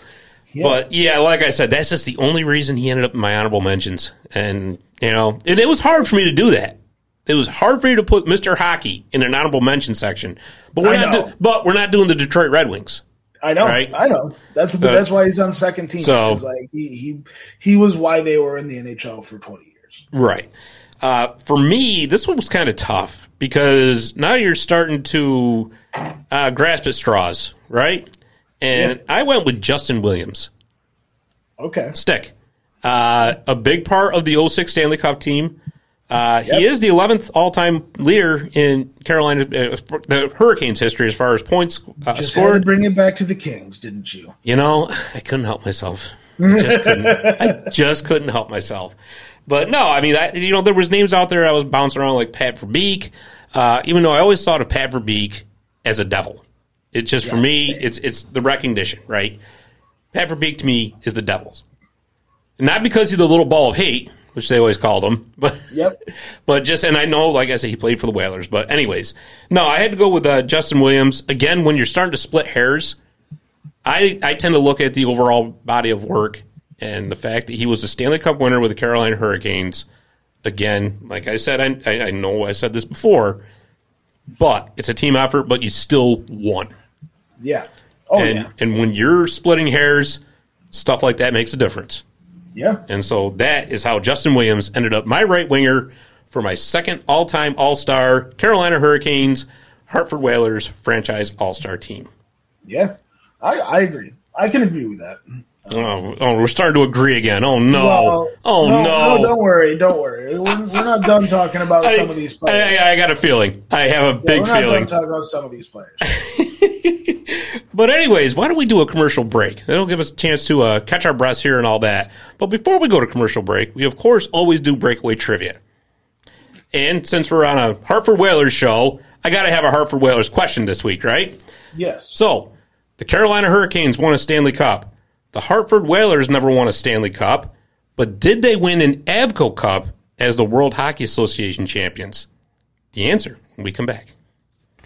But yeah, like I said, that's just the only reason he ended up in my honorable mentions. And you know, and it was hard for me to do that. It was hard for me to put Mr. Hockey in an honorable mention section. But we're I not do, but we're not doing the Detroit Red Wings. I know, Right. I know. That's but that's why he's on second team. So- like he, he he was why they were in the NHL for twenty years. Right. Uh, for me, this one was kind of tough because now you're starting to uh, grasp at straws, right? And I went with Justin Williams. Okay. Stick. Uh, a big part of the 06 Stanley Cup team. Uh, He is the 11th all-time leader in Carolina, uh, the Hurricanes history as far as points uh, Just scored. bring it back to the Kings, didn't you? You know, I couldn't help myself. I just couldn't. I just couldn't help myself. But no, I mean, I, you know, there was names out there I was bouncing around like Pat Verbeek. Uh, even though I always thought of Pat Verbeek as a devil. It's just for me, it's it's the recognition, right? Pat Verbeek to me is the devil's, not because he's the little ball of hate, which they always called him, but Yep. but just and I know, like I said, he played for the Whalers. But anyways, no, I had to go with uh, Justin Williams again. When you're starting to split hairs, I I tend to look at the overall body of work and the fact that he was a Stanley Cup winner with the Carolina Hurricanes. Again, like I said, I I, I know I said this before. but it's a team effort. But you still won. Yeah. Oh and yeah. and when you're splitting hairs, stuff like that makes a difference. Yeah. And so that is how Justin Williams ended up my right winger for my second all time All Star Carolina Hurricanes Hartford Whalers franchise All Star team. Yeah. I, I agree. I can agree with that. Oh, oh, we're starting to agree again. Oh no! Well, oh no! Don't worry. Don't worry. We're, we're not done talking about I, some of these players. I, I got a feeling. I have a Yeah, big we're not feeling. done talking about some of these players. But anyways, why don't we do a commercial break? That'll give us a chance to uh, catch our breaths here and all that. But before we go to commercial break, we of course always do breakaway trivia. And since we're on a Hartford Whalers show, I got to have a Hartford Whalers question this week, right? Yes. So, the Carolina Hurricanes won a Stanley Cup. The Hartford Whalers never won a Stanley Cup, but did they win an Avco Cup as the World Hockey Association champions? The answer when we come back.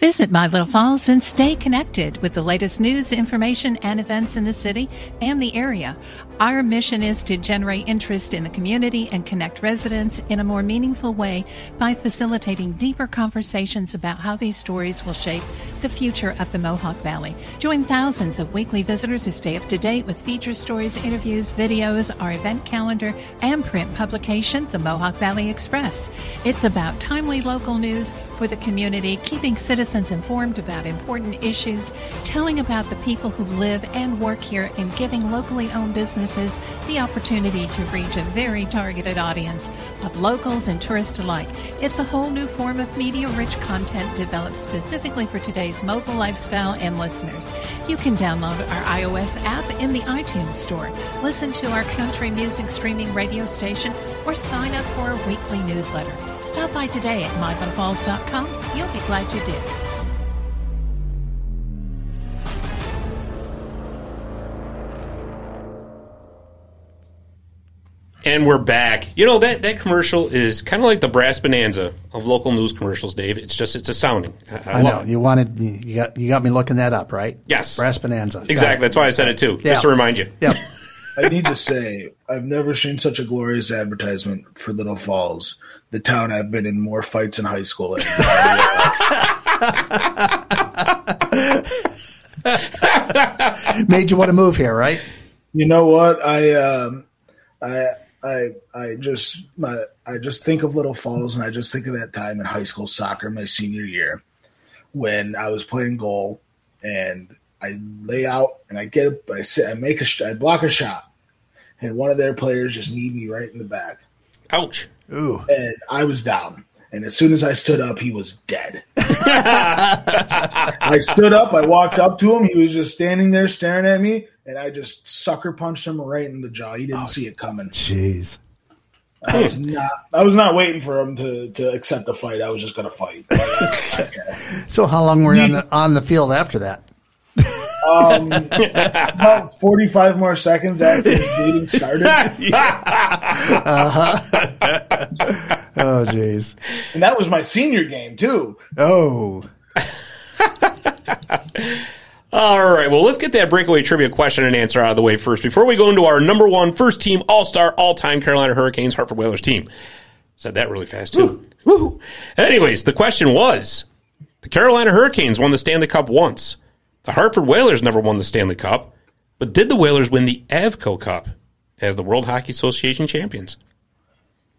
Visit My Little Falls and stay connected with the latest news, information, and events in the city and the area. Our mission is to generate interest in the community and connect residents in a more meaningful way by facilitating deeper conversations about how these stories will shape the future of the Mohawk Valley. Join thousands of weekly visitors who stay up to date with feature stories, interviews, videos, our event calendar, and print publication, the Mohawk Valley Express. It's about timely local news for the community, keeping citizens informed about important issues, telling about the people who live and work here, and giving locally owned businesses the opportunity to reach a very targeted audience of locals and tourists alike. It's a whole new form of media rich content developed specifically for today's mobile lifestyle and listeners. You can download our iOS app in the iTunes Store, listen to our country music streaming radio station, or sign up for a weekly newsletter. Stop by today at myfunfalls.com. You'll be glad you did. And we're back. You know that that commercial is kind of like the brass bonanza of local news commercials, Dave. It's just it's astounding. I, I I know it. you wanted you got you got me looking that up, right? Yes. Brass Bonanza. Exactly. That's why I said it too, Yeah. just to remind you. Yep. I need to say, I've never seen such a glorious advertisement for Little Falls, the town I've been in more fights in high school. Made you want to move here, right? you know what? I, um, I, I, I just, my, I just think of Little Falls, and I just think of that time in high school soccer, my senior year, when I was playing goal, and I lay out, and I get, I sit, I make a, sh- I block a shot, and one of their players just kneed me right in the back. Ouch. Ooh. and I was down. And as soon as I stood up, he was dead. I stood up, I walked up to him. He was just standing there staring at me, and I just sucker punched him right in the jaw. He didn't oh, see it coming. Jeez. I was not. I was not waiting for him to, to accept the fight. I was just going to fight. Okay. So how long were you on the on the field after that? Um, about forty-five more seconds after the bleeding started, Oh, jeez. and that was my senior game too. Oh. All right. Well, let's get that breakaway trivia question and answer out of the way first before we go into our number one first team All Star all time Carolina Hurricanes Hartford Whalers team. Said that really fast too. Woo. Anyways, the question was: the Carolina Hurricanes won the Stanley Cup once. The Hartford Whalers never won the Stanley Cup, but did the Whalers win the Avco Cup as the World Hockey Association champions?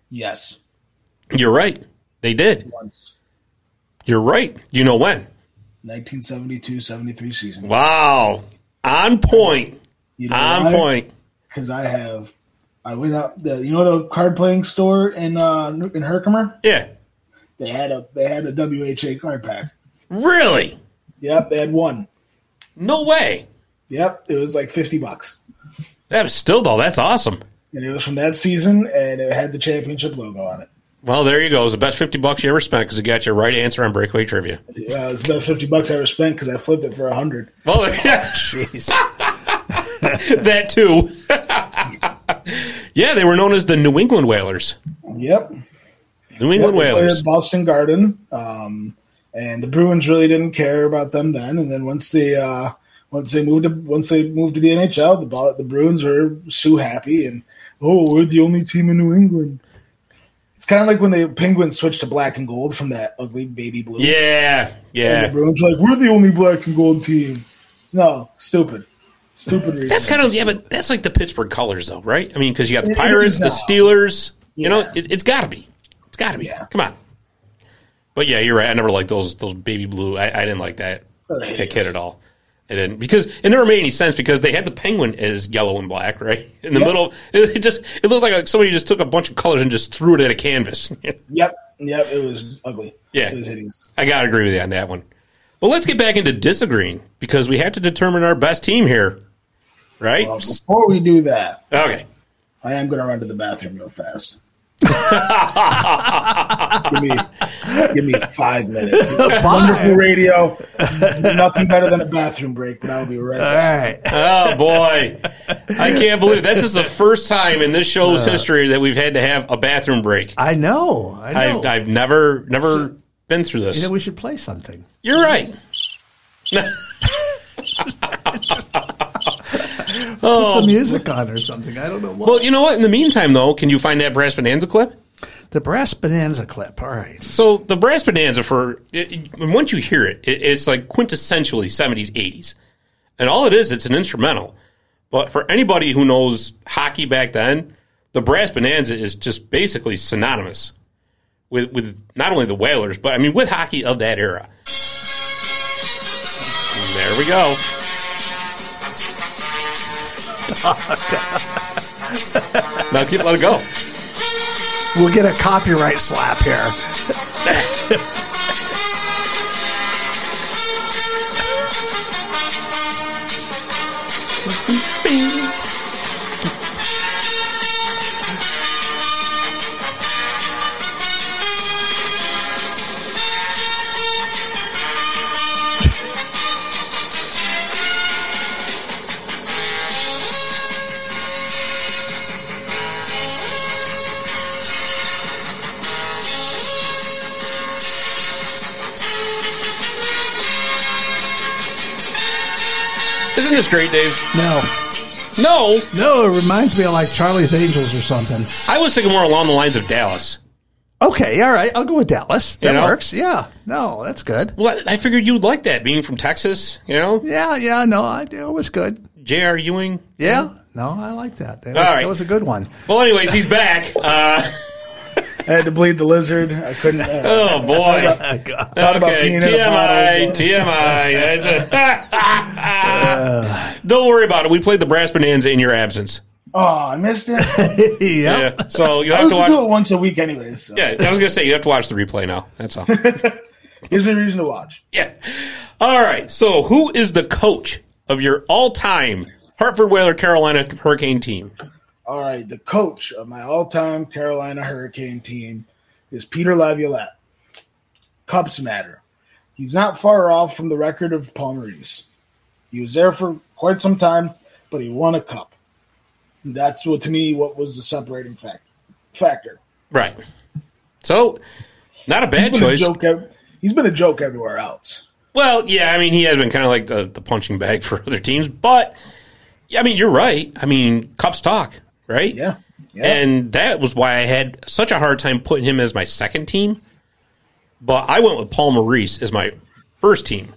Yes, You're right. They did. once. You're right. You know when? 1972-73 season. Wow. On point. You know On why? point. because I have I went out the you know the card playing store in uh in Herkimer Yeah. they had a they had a WHA card pack. Really? Yep, they had one. No way. Yep, it was like fifty bucks, That was still though. That's awesome. and it was from that season, and it had the championship logo on it. Well, there you go. It was the best fifty bucks you ever spent because it got your right answer on breakaway trivia. Uh, it's about fifty bucks I ever spent because I flipped it for a hundred. Well, yeah, Jeez. that too. yeah, they were known as the New England Whalers. Yep, New England they played Whalers. Boston Garden, um, and the Bruins really didn't care about them then. And then once they uh, once they moved to once they moved to the NHL, the the Bruins were so happy and oh, we're the only team in New England. It's kind of like when the Penguins switched to black and gold from that ugly baby blue. Yeah, And yeah. the Bruins were like, we're the only black and gold team. No, stupid. Stupid reason. That's kind of yeah, but that's like the Pittsburgh colors, though, right? I mean, because you got the Pirates, the. Steelers. You know, it, it's got to be. It's got to be. Yeah. Come on. But yeah, you're right. I never liked those those baby blue. I, I didn't like that that kid at all. It didn't because it never made any sense because they had the penguin as yellow and black, right? In the Yep. middle, it, it just it looked like somebody just took a bunch of colors and just threw it at a canvas. Yep. Yep. It was ugly. Yeah. It was hideous. I gotta agree with you on that one. But let's get back into disagreeing because we have to determine our best team here, right? Well, before we do that, okay. I am going to run to the bathroom real fast. Give me, give me five minutes. It's Wonderful radio. Nothing better than a bathroom break, but I'll be right All back. right. Oh boy, I can't believe this is the first time in this show's uh. history that we've had to have a bathroom break. I know. I know. I've, I've never never been through this. you this. know, we should play something. You're right. Oh. Put some music on or something. I don't know what. Well, you know what? In the meantime, though, can you find that brass bonanza clip? the brass bonanza clip. All right. So the brass bonanza for it, it- once you hear it, it, it's like quintessentially seventies, eighties, and all it is, it's an instrumental. But for anybody who knows hockey back then, the brass bonanza is just basically synonymous with with not only the Whalers, but I mean with hockey of that era. And there we go. now keep let it go. We'll get a copyright slap here. Isn't great, Dave? No. No, No, it reminds me of like Charlie's Angels or something. I was thinking more along the lines of Dallas. Okay, all right. I'll go with Dallas. That You know? works. Yeah. No, that's good. Well, I I figured you'd like that, being from Texas. You know, Yeah, yeah, no, I it was good. J.R. Ewing. Yeah. No, I like that. That, All was, right. that was a good one. Well, anyways, he's back. Uh, I had to bleed the lizard. I couldn't. Uh, oh boy. thought about Okay, peeing TMI. TMI. That's a- Don't worry about it. We played the brass bonanza in your absence. oh, I missed it. yeah. Yeah. So you have used to watch do it once a week, anyways. So. Yeah, I was gonna say you have to watch the replay now. That's all. Gives me a reason to watch. Yeah. All right. So, who is the coach of your all-time Hartford Whaler Carolina Hurricane team? All right, the coach of my all-time Carolina Hurricane team is Peter Laviolette. Cups matter. He's not far off from the record of Maurice. He was there for quite some time, but he won a cup. And that's what to me what was the separating fact, factor. Right. So, not a bad He's a choice. joke. He's been a joke everywhere else. Well, yeah, I mean, he has been kind of like the, the punching bag for other teams, but yeah, I mean, you're right. I mean, Cups talk, right? Yeah, yeah. And that was why I had such a hard time putting him as my second team. But I went with Paul Maurice as my first team.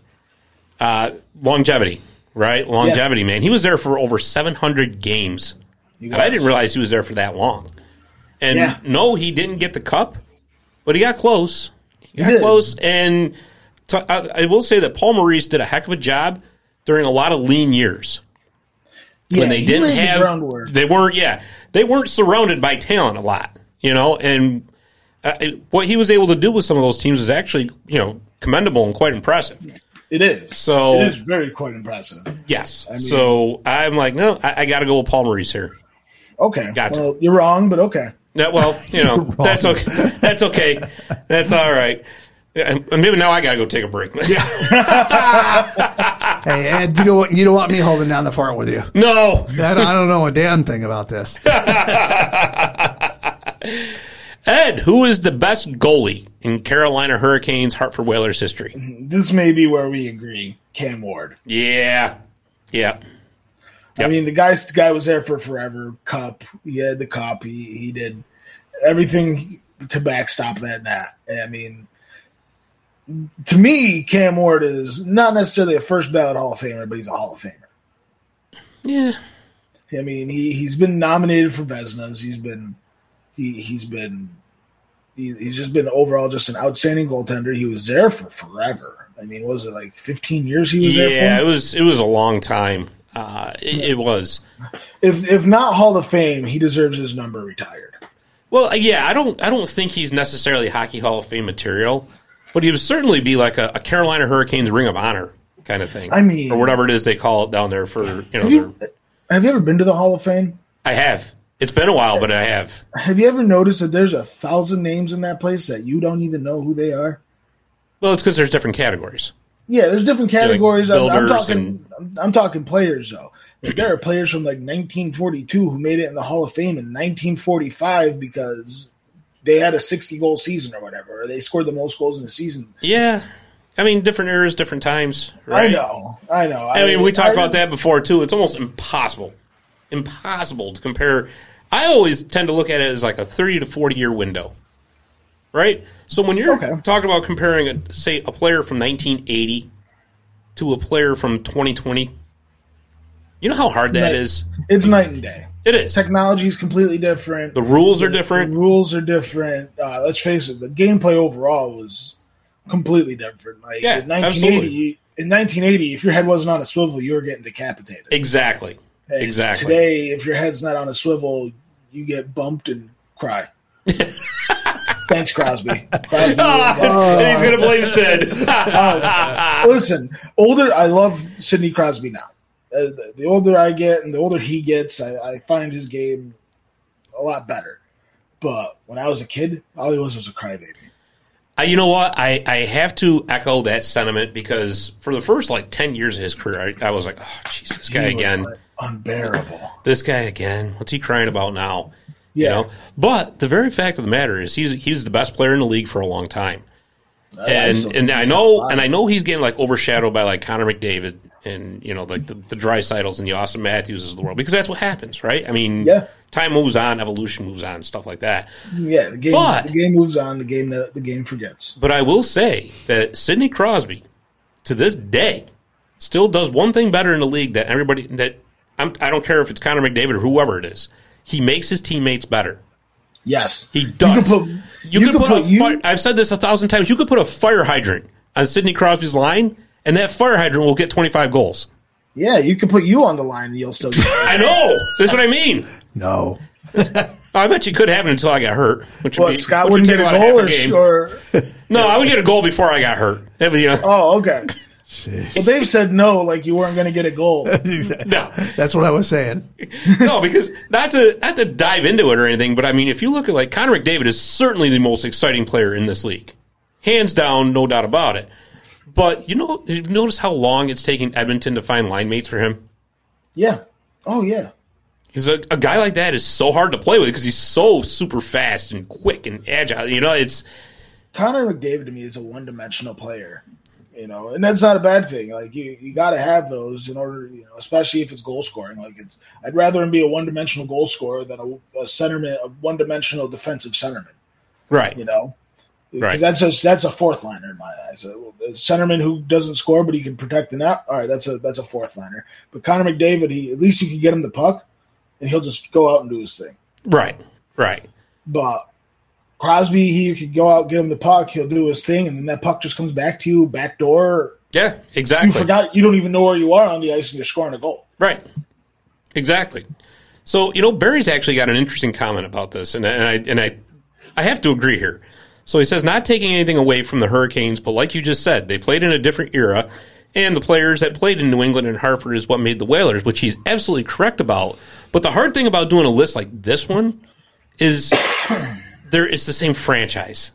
Uh, longevity, right? Longevity, man. He was there for over 700 games. And I didn't realize he was there for that long. And Yeah. no, he didn't get the cup, but he got close. He got did. close. And t- I, I will say that Paul Maurice did a heck of a job during a lot of lean years yeah, when they didn't the have groundwork. they weren't yeah they weren't surrounded by talent a lot you know and uh, what he was able to do with some of those teams is actually you know commendable and quite impressive It is. So- it is very quite impressive. yes mean- so i'm like no i, I got to go with paul maurice here Okay, Gotcha. well, you're wrong, but okay. yeah, well you know that's okay that's okay that's all right Yeah, and maybe now i got to go take a break Hey, Ed, you don't want you don't want me holding down the fort with you. no I don't, I don't know a damn thing about this. ed who is the best goalie in carolina hurricanes hartford whalers history This may be where we agree. Cam Ward. yeah yeah I mean, the guy's the guy was there for forever. Cup, he had the cup. He he did everything to backstop that net. I mean, to me, Cam Ward is not necessarily a first ballot Hall of Famer, but he's a Hall of Famer. Yeah. I mean, he he's been nominated for Vezinas. He's been he he's been he, he's just been overall just an outstanding goaltender. He was there for forever. I mean, was it like 15 years he was there Yeah, it was it was a long time. Uh, it, it was. If if not Hall of Fame, he deserves his number retired. Well, yeah, I don't I don't think he's necessarily hockey Hall of Fame material, but he would certainly be like a, a Carolina Hurricanes Ring of Honor kind of thing. I mean- or whatever it is they call it down there for you know. Have you, their, have you ever been to the Hall of Fame? I have. It's been a while, but I have. Have you ever noticed that there's a thousand names in that place that you don't even know who they are? Well, it's because there's different categories. Yeah, there's different categories. I'm, I'm builders talking. and- I'm, I'm talking players though. Like, there are players from like 1942 who made it in the Hall of Fame in 1945 because they had a 60 goal season or whatever, or they scored the most goals in the season. Yeah, I mean, different eras, different times. Right? I know, I know. I mean, we talked I- about that before too. It's almost impossible, impossible to compare. I always tend to look at it as like a thirty to forty year window, right? So when you're Okay. talking about comparing, a, say, a player from 1980 to a player from 2020, you know how hard that Right. is. It's night and day. It is. Technology is completely different. The rules are different. The rules are different. Uh, let's face it, the gameplay overall was completely different. Like Yeah, in 1980, absolutely. in 1980, if your head wasn't on a swivel, you were getting decapitated. Exactly. And Exactly. Today, if your head's not on a swivel, you get bumped and cry. Thanks, Crosby. Crosby and he's going to blame Sid. Listen, older. I love Sidney Crosby now. Uh, the, the older I get, and the older he gets, I, I find his game a lot better. But when I was a kid, all he was was a crybaby. Uh, you know what? I, I have to echo that sentiment because for the first like 10 years of his career, I, I was like, oh, jeez, this guy He again. like, unbearable. This guy again. What's he crying about now? Yeah. You know? But the very fact of the matter is he's he's the best player in the league for a long time. And still and I know and. I know he's getting like overshadowed by like Connor McDavid and you know like the, the Draisaitls and the Auston Matthews of the world because that's what happens, right? I mean, Yeah. time moves on, evolution moves on, stuff like that. Yeah, the game. But- the game moves on. The game. The, the game forgets. But I will say that Sidney Crosby, to this day, still does one thing better in the league that everybody that I'm, I don't care if it's Connor McDavid or whoever it is. He makes his teammates better. Yes, He does. You could put. You, could, put, a fi- I've said this a thousand times. You could put a fire hydrant on Sidney Crosby's line, and that fire hydrant will get 25 goals. yeah, you can put you on the line, and you'll still. Get I know. That's what I mean. No. I bet you could happen until I got hurt. Which would what be, Scott which would wouldn't take get a about half goal, a or, game. or No, I would get a goal before I got hurt. That would, you know, oh, okay. Well, Dave said no, like you weren't going to get a goal. no. That's what I was saying. no, because not to not to dive into it or anything, but I mean, if you look at like Connor McDavid is certainly the most exciting player in this league, hands down, no doubt about it. But you know, you've noticed how long it's taking Edmonton to find line mates for him. Yeah. Oh yeah. Because a, a guy like that is so hard to play with because he's so super fast and quick and agile. You know, it's Connor McDavid to me is a one-dimensional player, you know, and that's not a bad thing. Like you, you got to have those in order, you know, especially if it's goal scoring. Like it's, I'd rather him be a one-dimensional goal scorer than a, a centerman, a one-dimensional defensive centerman. right. You know, because Right. that's a that's a fourth liner in my eyes. A, a centerman who doesn't score but he can protect the net. All right, that's a that's a fourth liner. But Connor McDavid, he at least you can get him the puck, and he'll just go out and do his thing. Right. Right. But Crosby, he could go out, get him the puck, he'll do his thing, and then that puck just comes back to you, back door. Yeah. Exactly. You forgot, you don't even know where you are on the ice, and you're scoring a goal. Right. Exactly. So you know, Barry's actually got an interesting comment about this, and, and I and I I have to agree here. So he says not taking anything away from the Hurricanes, but like you just said, they played in a different era, and the players that played in New England and Hartford is what made the Whalers, which he's absolutely correct about. But the hard thing about doing a list like this one is there it's the same franchise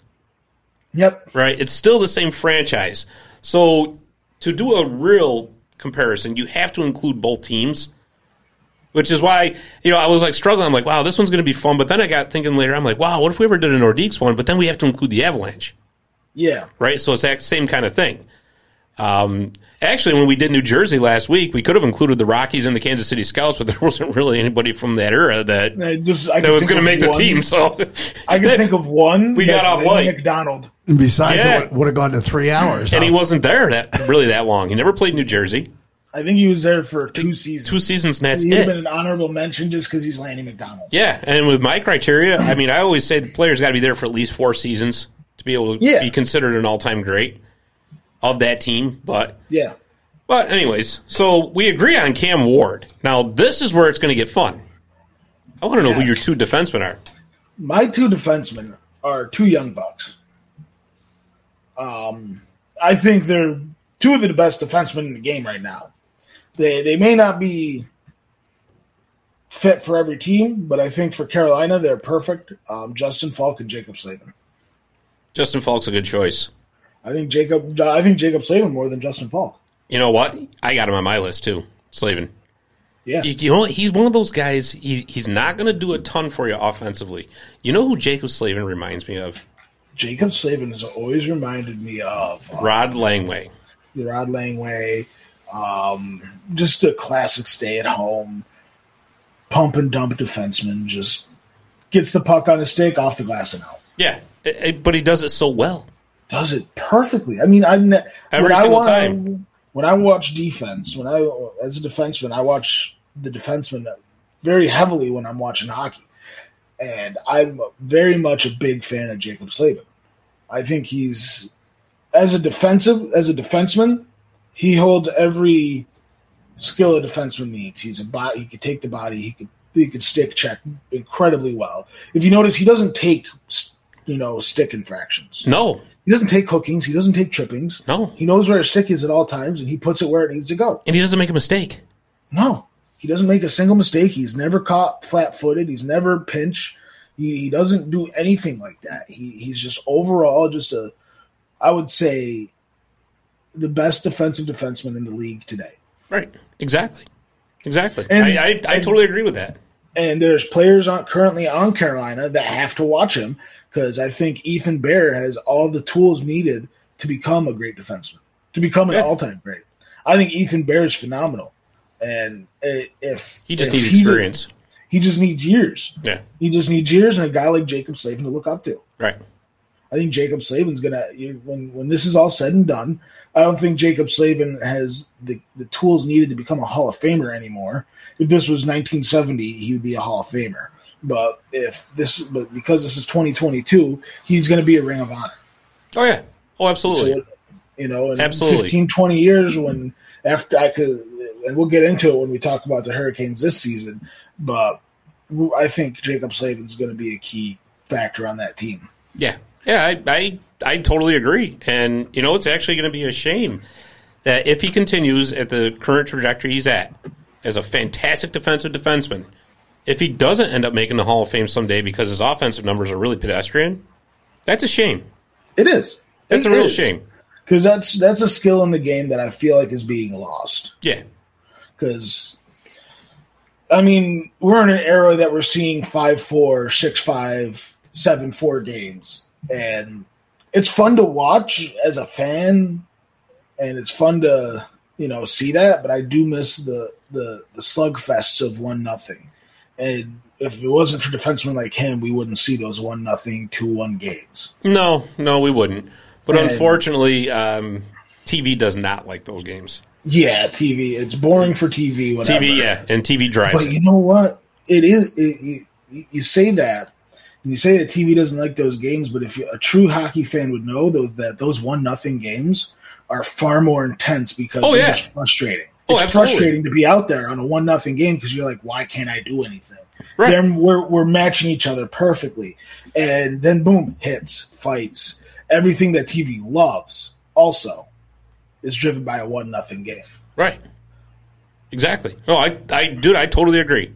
Yep. right? It's still the same franchise. So to do a real comparison, you have to include both teams. Which is why, you know, I was like struggling. I'm like, wow, this one's going to be fun. But then I got thinking later, I'm like, wow, what if we ever did a Nordiques one? But then we have to include the Avalanche, Yeah. right? So it's that same kind of thing. Um, Actually, when we did New Jersey last week, we could have included the Rockies and the Kansas City Scouts, but there wasn't really anybody from that era that I just I that was going to of make the one- team. So I can think of one. We got that's off Lanny light. McDonald. And besides, Yeah. it would have gone to three hours. and he wasn't there that really that long. He never played New Jersey. I think he was there for two seasons. Two seasons, and that's He'd have it. been an honorable mention just because he's Lanny McDonald. Yeah, and with my criteria, I mean, I always say the player's got to be there for at least four seasons to be able to Yeah. be considered an all-time great of that team. But Yeah. but anyways, so we agree on Cam Ward. Now this is where it's going to get fun. I want to know who your two defensemen are. My two defensemen are two young bucks. Um, I think they're two of the best defensemen in the game right now. They they may not be fit for every team, but I think for Carolina they're perfect. Um, Justin Faulk and Jacob Slavin. Justin Faulk's a good choice. I think Jacob. I think Jacob Slavin more than Justin Faulk. You know what? I got him on my list too. Slavin. Yeah, You, you know, he's one of those guys. He's he's not going to do a ton for you offensively. You know who Jacob Slavin reminds me of? Jacob Slavin has always reminded me of uh, Rod Langway. Rod Langway, um, just a classic stay at home, pump and dump defenseman. Just gets the puck on his stick, off the glass and out. Yeah, eh, eh, but he does it so well. Does it perfectly. I mean, I ne- Every when I single wa- time. When I watch defense, when I as a defenseman, I watch the defenseman very heavily when I'm watching hockey, and I'm very much a big fan of Jacob Slavin. I think he's as a defensive as a defenseman, he holds every skill a defenseman needs. He's a body. He could take the body. He could he could stick check incredibly well. If you notice, he doesn't take you know stick infractions. No, He doesn't take hookings. He doesn't take trippings. No. He knows where his stick is at all times, and he puts it where it needs to go. and he doesn't make a mistake. No, he doesn't make a single mistake. He's never caught flat-footed. He's never pinch. He, he doesn't do anything like that. He he's just overall just a, I would say, the best defensive defenseman in the league today. Right. Exactly. Exactly. And- I, I, I and- totally agree with that. And there's players on, currently on Carolina that have to watch him because I think Ethan Bear has all the tools needed to become a great defenseman, to become an Yeah. all-time great. I think Ethan Bear is phenomenal, and if He just if needs he- experience. he just needs years. Yeah. He just needs years and a guy like Jacob Slavin to look up to. Right. I think Jacob Slavin's gonna when when this is all said and done. I don't think Jacob Slavin has the the tools needed to become a Hall of Famer anymore. If this was 1970, he would be a Hall of Famer. But if this, but because this is 2022, he's going to be a Ring of Honor. Oh yeah. Oh, absolutely. So, you know, in Absolutely. 15, 20 years when after I could, and we'll get into it when we talk about the Hurricanes this season. But I think Jacob Slavin's going to be a key factor on that team. Yeah, yeah, I, I, I totally agree. And you know, it's actually going to be a shame that if he continues at the current trajectory he's at, as a fantastic defensive defenseman, if he doesn't end up making the Hall of Fame someday because his offensive numbers are really pedestrian, that's a shame. It is. That's It a real is. shame. because that's that's a skill in the game that I feel like is being lost. Yeah, Because I mean, we're in an era that we're seeing five four, six five, seven four games, and it's fun to watch as a fan, and it's fun to you know see that. But I do miss the the the slugfests of one nothing, and if it wasn't for defensemen like him, we wouldn't see those one nothing, two one games. no, no, we wouldn't. But And- unfortunately, um, TV does not like those games. Yeah, TV. It's boring for TV. Whatever. TV, yeah, and TV drives But you know what? It is. It, you, you say that, and you say that TV doesn't like those games. But if you, a true hockey fan would know, though, that those one nothing games are far more intense because Oh, they're yeah. just frustrating. Oh, it's absolutely. frustrating to be out there on a one nothing game because you're like, why can't I do anything? Right. Then we're we're matching each other perfectly, and then boom, hits, fights, everything that TV loves. Also, is driven by a one nothing game. Right. Exactly. No, I, I, dude, I totally agree.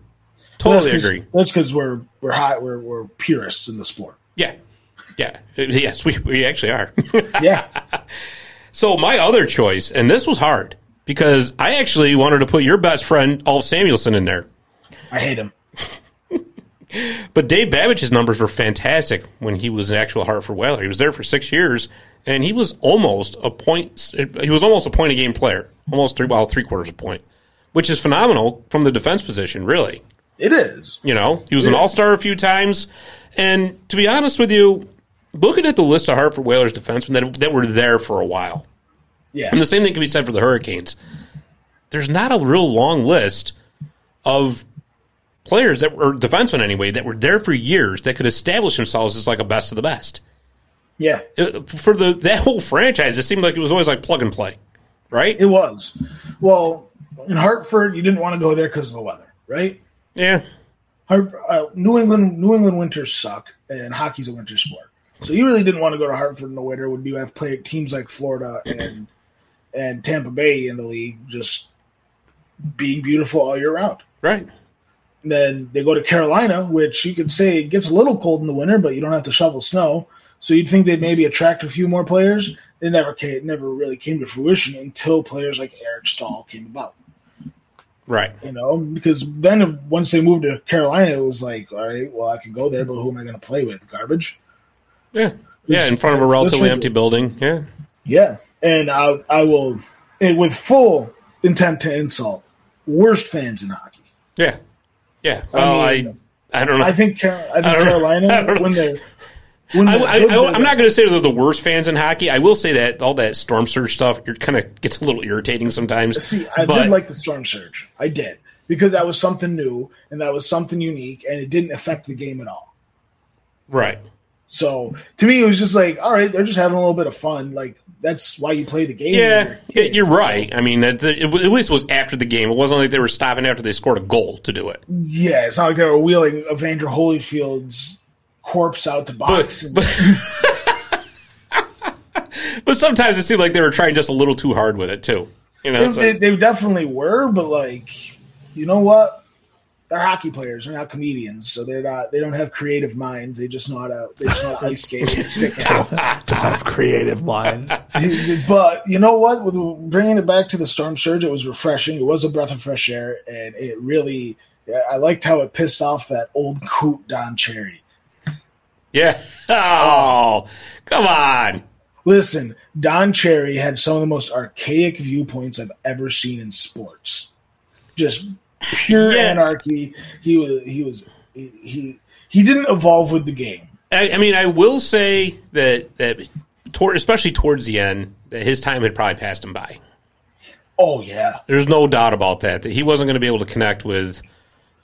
That's agree. That's because we're we're high, we're we're purists in the sport. Yeah. Yeah. Yes, we, we actually are. Yeah, so my other choice, and this was hard because I actually wanted to put your best friend, Ulf Samuelsson, in there. I hate him. But Dave Babych's numbers were fantastic when he was an actual Hartford Whaler. He was there for six years, and he was almost a point. He was almost a point a game player almost three well three quarters of a point, which is phenomenal from the defense position. Really, It is. you know, he was an all star a few times, and to be honest with you, looking at the list of Hartford Whalers defensemen that that were there for a while, Yeah. and the same thing can be said for the Hurricanes. There's not a real long list of players that were defensemen anyway that were there for years that could establish themselves as like a best of the best. yeah. Uh, For the that whole franchise, it seemed like it was always like plug and play, right? It was. Well, in Hartford, you didn't want to go there because of the weather, right? Yeah, Hart, uh, New England New England winters suck, and hockey's a winter sport. So you really didn't want to go to Hartford in the winter when you have played teams like Florida and and Tampa Bay in the league just being beautiful all year round. right. And then they go to Carolina, which you could say gets a little cold in the winter, but you don't have to shovel snow. So you'd think they'd maybe attract a few more players. It never came, it never really came to fruition until players like Eric Staal came about. Right. You know, because then once they moved to Carolina, it was like, all right, well, I can go there, but who am I going to play with? Garbage. Yeah. Yeah, in front of a relatively empty building. Yeah. Yeah, and I, I will, and with full intent to insult, worst fans in hockey. Yeah. Yeah. Well, I, mean, I, don't know. I think Car- I think I don't know. I Carolina when they're when I, they're I, good, I, they're am not going to say they're the worst fans in hockey. I will say that all that storm surge stuff kind of gets a little irritating sometimes. See, I but, did like the storm surge. I did because that was something new and that was something unique, and it didn't affect the game at all. right. So to me, it was just like, all right, they're just having a little bit of fun. Like that's why you play the game. Yeah, yeah, you're right. I mean, it, it, at least it was after the game. It wasn't like they were stopping after they scored a goal to do it. Yeah, it's not like they were wheeling Evander Holyfield's corpse out the box. But, but, but sometimes it seemed like they were trying just a little too hard with it too. You know, They, it's they, they definitely were, but like, you know what? They're hockey players. They're not comedians, so they're not. They don't have creative minds. They just know how to. They just know how to ice skate and stick out. have creative minds. but you know what? With bringing it back to the storm surge, it was refreshing. It was a breath of fresh air, and it really. I liked how it pissed off that old coot Don Cherry. Yeah. Oh, come on. Listen, Don Cherry had some of the most archaic viewpoints I've ever seen in sports. Just pure Yeah. anarchy. He was he was he, he didn't evolve with the game. I, I mean, I will say that that toward, especially towards the end, that his time had probably passed him by. Oh yeah. There's no doubt about that. That he wasn't going to be able to connect with,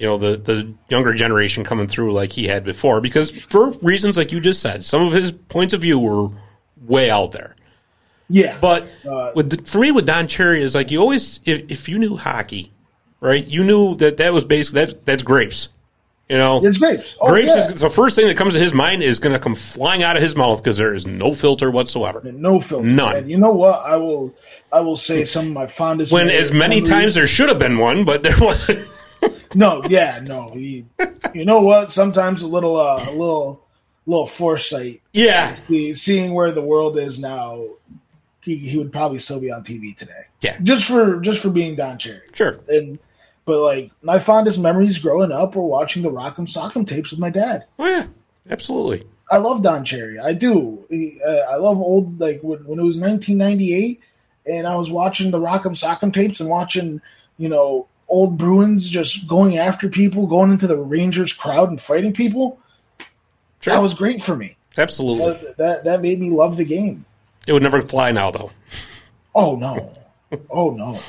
you know, the the younger generation coming through like he had before, because for reasons like you just said, some of his points of view were way out there. Yeah. But Uh, with the, for me, with Don Cherry is like you always, if, if you knew hockey, right, you knew that that was basically that's that's grapes. You know, it's grapes. Oh, grapes yeah. is the first thing that comes to his mind is going to come flying out of his mouth because there is no filter whatsoever. no filter. None. And you know what? I will I will say some of my fondest When as many memories- times there should have been one, but there wasn't. No, yeah, no. He, you know what? Sometimes a little uh, a little little foresight Yeah, see, seeing where the world is now, he, he would probably still be on TV today. Yeah. just for just for being Don Cherry. sure. And but like my fondest memories growing up were watching the Rock'em Sock'em tapes with my dad. Oh yeah, absolutely. I love Don Cherry. I do. He, uh, I love old like when, when it was 1998, and I was watching the Rock'em Sock'em tapes and watching you know old Bruins just going after people, going into the Rangers crowd and fighting people. Sure. That was great for me. Absolutely. That, that that made me love the game. It would never fly now, though. Oh no, oh no.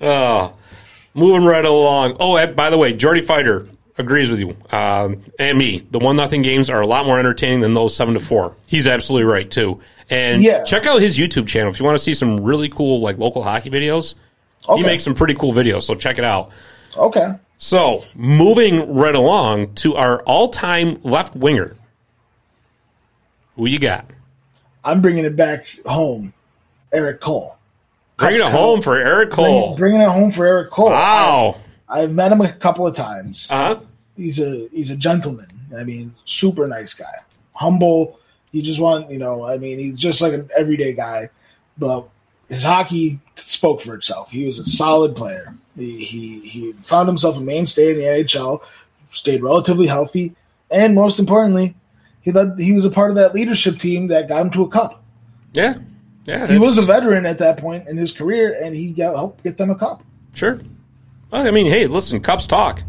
Oh, moving right along. Oh, by the way, Jordy Fighter agrees with you um, and me. The one nothing games are a lot more entertaining than those seven to four. He's absolutely right too. And Yeah. check out his YouTube channel if you want to see some really cool like local hockey videos. Okay. He makes some pretty cool videos, so check it out. Okay. So, moving right along to our all-time left winger. Who you got? I'm bringing it back home. Erik Cole. Bringing it home for Erik Cole. Bringing, bringing it home for Erik Cole. Wow. I, have met him a couple of times. Uh huh. he's a he's a gentleman. I mean, super nice guy, humble. You just want you know. I mean, he's just like an everyday guy, but his hockey spoke for itself. He was a solid player. He he, he found himself a mainstay in the NHL, stayed relatively healthy, and most importantly, he led. He was a part of that leadership team that got him to a cup. Yeah. Yeah, he was a veteran at that point in his career, and he got helped get them a cup. Sure. Well, I mean, hey, listen, Cubs talk.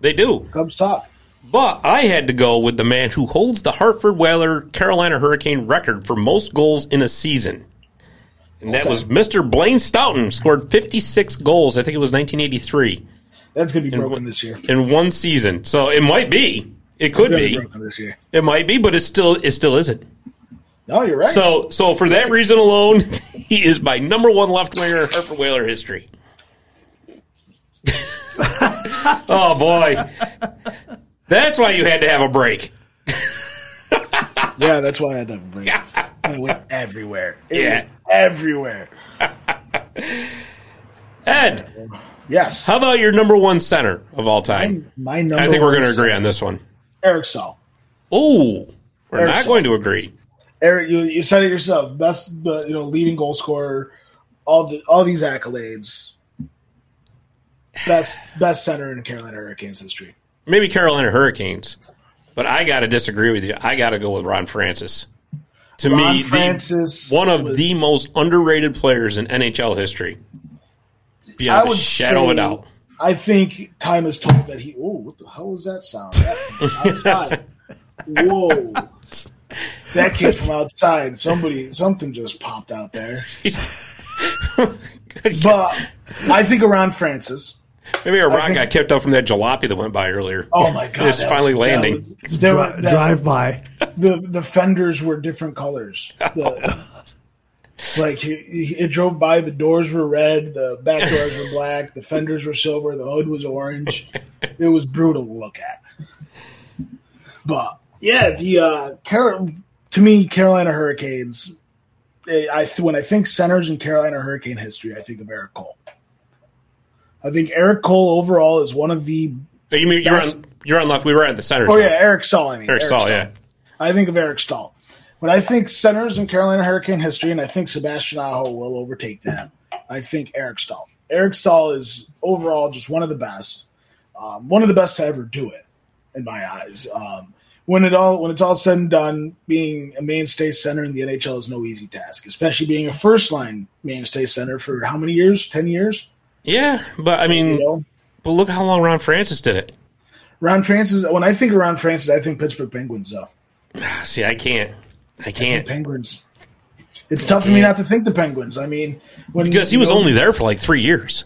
They do. Cubs talk. But I had to go with the man who holds the Hartford Whaler Carolina Hurricane record for most goals in a season. And that Okay. was Mr. Blaine Stoughton, scored 56 goals. I think it was 1983 That's going to be broken what- this year. in one season. So it might be. It could be. this year. It might be, but it still it still isn't. No, you're right. So so for that reason alone, he is my number one left winger in Hartford Whaler history. oh boy. That's why you had to have a break. yeah, that's why I had to have a break. I went everywhere. It Yeah. went everywhere. Ed, Yes. how about your number one center of all time? My number I think we're going to agree on this one. Eric Staal. Oh, we're Eric not Staal. going to agree. Eric, you, you said it yourself. Best, uh, you know, leading goal scorer. All the, all these accolades. Best best center in Carolina Hurricanes history. Maybe Carolina Hurricanes, but I got to disagree with you. I got to go with Ron Francis. To Ron me, the- one of was- the most underrated players in NHL history. I Beyond a would shadow of a doubt. I think time has told that he. Oh, what the hell was that sound? That- outside. Whoa. That came from outside. Somebody, something just popped out there. But I think around Francis. Maybe a rock think- got kicked up from that jalopy that went by earlier. Oh my god! It's finally was- landing. was- there were- Dri- that- drive by. the the fenders were different colors. The, like he, he- it drove by, the doors were red, the back doors were black, the fenders were silver, the hood was orange. It was brutal to look at. But yeah, the uh, Car- to me, Carolina Hurricanes. eh, I when I think centers in Carolina Hurricane history, I think of Erik Cole. I think Erik Cole overall is one of the. Oh, You mean you're on you're on left. We were at the center. Oh yeah, Eric Staal. I mean Eric Staal, yeah. I think of Eric Staal. When I think centers in Carolina Hurricane history, and I think Sebastian Aho will overtake that, I think Eric Staal. Eric Staal is overall just one of the best, um, one of the best to ever do it, in my eyes. Um, when it all when it's all said and done, being a mainstay center in the NHL is no easy task, especially being a first line mainstay center for how many years? Ten years. Yeah, but I mean, You know, but look how long Ron Francis did it. Ron Francis. When I think of Ron Francis, I think Pittsburgh Penguins. Though See, I can't, I can't Penguins. It's tough for me not to think the Penguins. I mean, when because he was know, only there for like three years.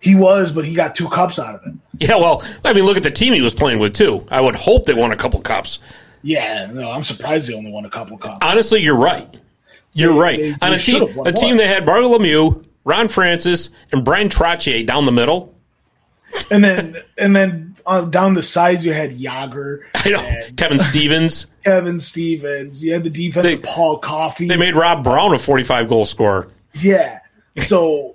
he was, but he got two cups out of it. Yeah, well, I mean, look at the team he was playing with too. I would hope they won a couple cups. Yeah, no, I'm surprised they only won a couple cups. Honestly, you're right. You're They- right. they- On a team, a team that had Bartle Lemieux, Ron Francis, and Bryan Trottier down the middle. and then and then uh, down the sides you had Jagr, I know and Kevin Stevens. Kevin Stevens. You had the defense They- of Paul Coffey. They made Rob Brown a 45 goal scorer. yeah, so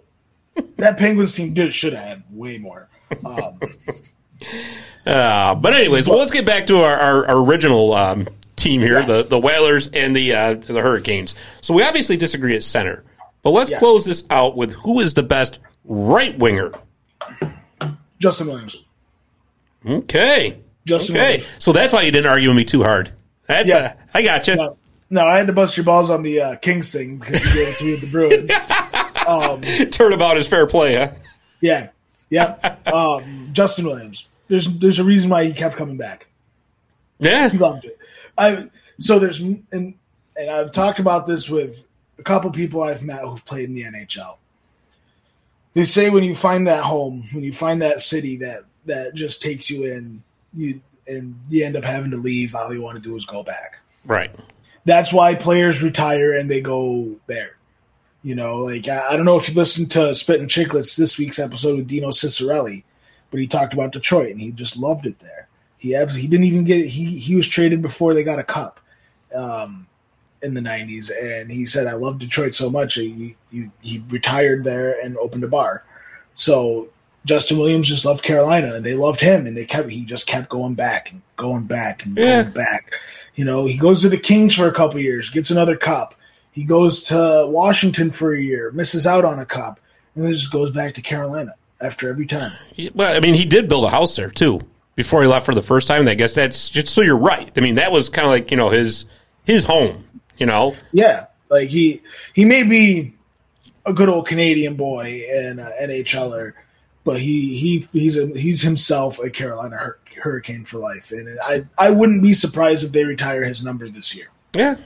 that Penguins team did should have had way more. Um, Uh, but anyways, well, let's get back to our, our, our original um, team here, the the Whalers and the uh, the Hurricanes. So we obviously disagree at center, but let's Yes. close this out with who is the best right winger. Justin Williams. Okay, Justin okay. Williams. So that's why you didn't argue with me too hard. That's Yeah. uh, I got you. No, no, I had to bust your balls on the uh, Kings thing because you gave it to me with the Bruins. Turnabout is fair play, huh? Yeah, yeah. Um, Justin Williams. There's there's a reason why he kept coming back. Yeah, He loved it. I so there's and and I've talked about this with a couple people I've met who've played in the NHL. They say when you find that home, when you find that city that that just takes you in, you and you end up having to leave. All you want to do is go back. right. That's why players retire and they go there. You know, like I, I don't know if you listened to Spittin' Chiclets this week's episode with Dino Ciccarelli, but he talked about Detroit and he just loved it there. He abs- he didn't even get it. He he was traded before they got a cup, um, in the '90s, and he said, "I love Detroit so much." He, he he retired there and opened a bar. So Justin Williams just loved Carolina, and they loved him, and they kept he just kept going back and going back and Yeah. going back. You know, he goes to the Kings for a couple years, gets another cup. He goes to Washington for a year, misses out on a cup, and then just goes back to Carolina after every time. Well, I mean, he did build a house there too before he left for the first time. And I guess that's just so you're right. I mean, that was kind of like you know his his home. You know, Yeah, Like he he may be a good old Canadian boy and uh, NHLer, but he he he's a, he's himself a Carolina Hur- Hurricane for life, and I I wouldn't be surprised if they retire his number this year. Yeah,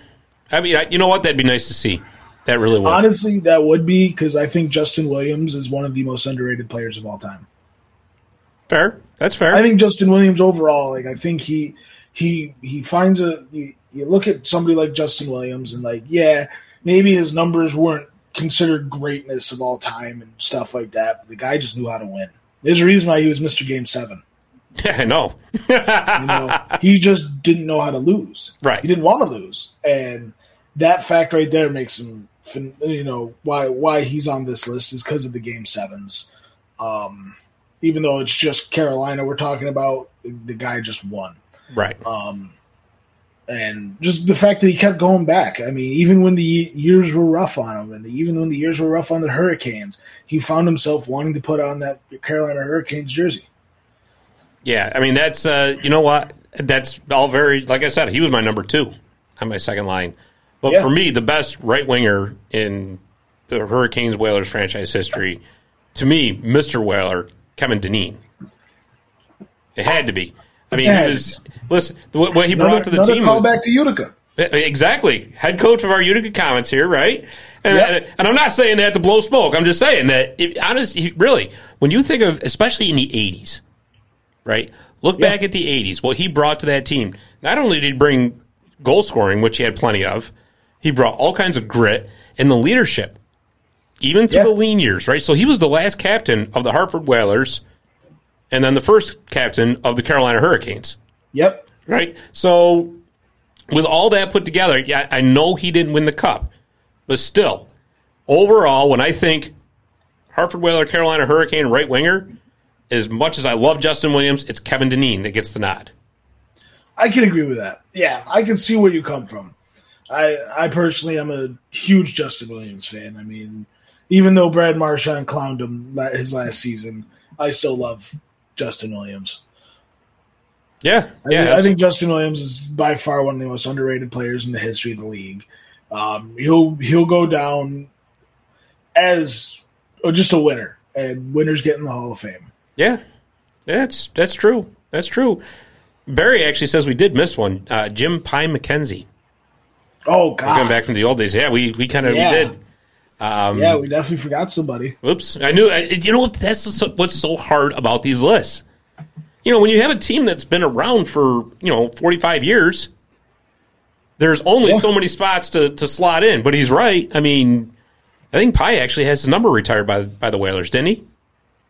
I mean, I, you know what? That'd be nice to see. That really would. Honestly, that would be because I think Justin Williams is one of the most underrated players of all time. Fair. That's fair. I think Justin Williams overall, like I think he he he finds a you look at somebody like Justin Williams and like yeah maybe his numbers weren't considered greatness of all time and stuff like that. But the guy just knew how to win. There's a reason why he was Mr. Game Seven. Yeah, I know. You know, he just didn't know how to lose. Right. He didn't want to lose, and that fact right there makes him. You know why why he's on this list is because of the Game Sevens. Um, even though it's just Carolina we're talking about, the guy just won. right. And just the fact that he kept going back. I mean, even when the years were rough on him, and even when the years were rough on the Hurricanes, he found himself wanting to put on that Carolina Hurricanes jersey. Yeah, I mean that's uh, you know what that's all very like I said he was my number two on my second line, but Yeah. for me the best right winger in the Hurricanes Whalers franchise history, to me Mister Whaler Kevin Dineen. It had to be. I mean, he was listen what, what he Another, brought to the team. call was- back to Utica. Exactly. Head coach of our Utica Comets here, right? And, Yep. and, and I'm not saying that to blow smoke. I'm just saying that, it, honestly, really, when you think of, especially in the 80s, right? Look Yeah. back at the 80s, what he brought to that team. Not only did he bring goal scoring, which he had plenty of, he brought all kinds of grit and the leadership, even through Yeah. the lean years, right? So he was the last captain of the Hartford Whalers and then the first captain of the Carolina Hurricanes Yep. right? So, with all that put together, yeah, I know he didn't win the cup, but still, overall, when I think Hartford Whaler, Carolina Hurricane right winger, as much as I love Justin Williams, it's Kevin Dineen that gets the nod. I can agree with that. Yeah, I can see where you come from. I I personally am a huge Justin Williams fan. I mean, even though Brad Marchand clowned him his last season, I still love Justin Williams. Yeah, I, yeah, think, I think Justin Williams is by far one of the most underrated players in the history of the league. Um, he'll he'll go down as oh, just a winner, and winners get in the Hall of Fame. yeah, that's that's true. That's true. Barry actually says we did miss one. Uh, Jim Pie McKenzie Oh God, coming back from the old days. Yeah, we we kind of Yeah. we did. Yeah, we definitely forgot somebody. Oops, I knew. I, you know what? That's what's so hard about these lists. You know, when you have a team that's been around for you know forty five years, there's only Yeah. so many spots to, to slot in. But he's right. I mean, I think Pie actually has his number retired by by the Whalers, didn't he?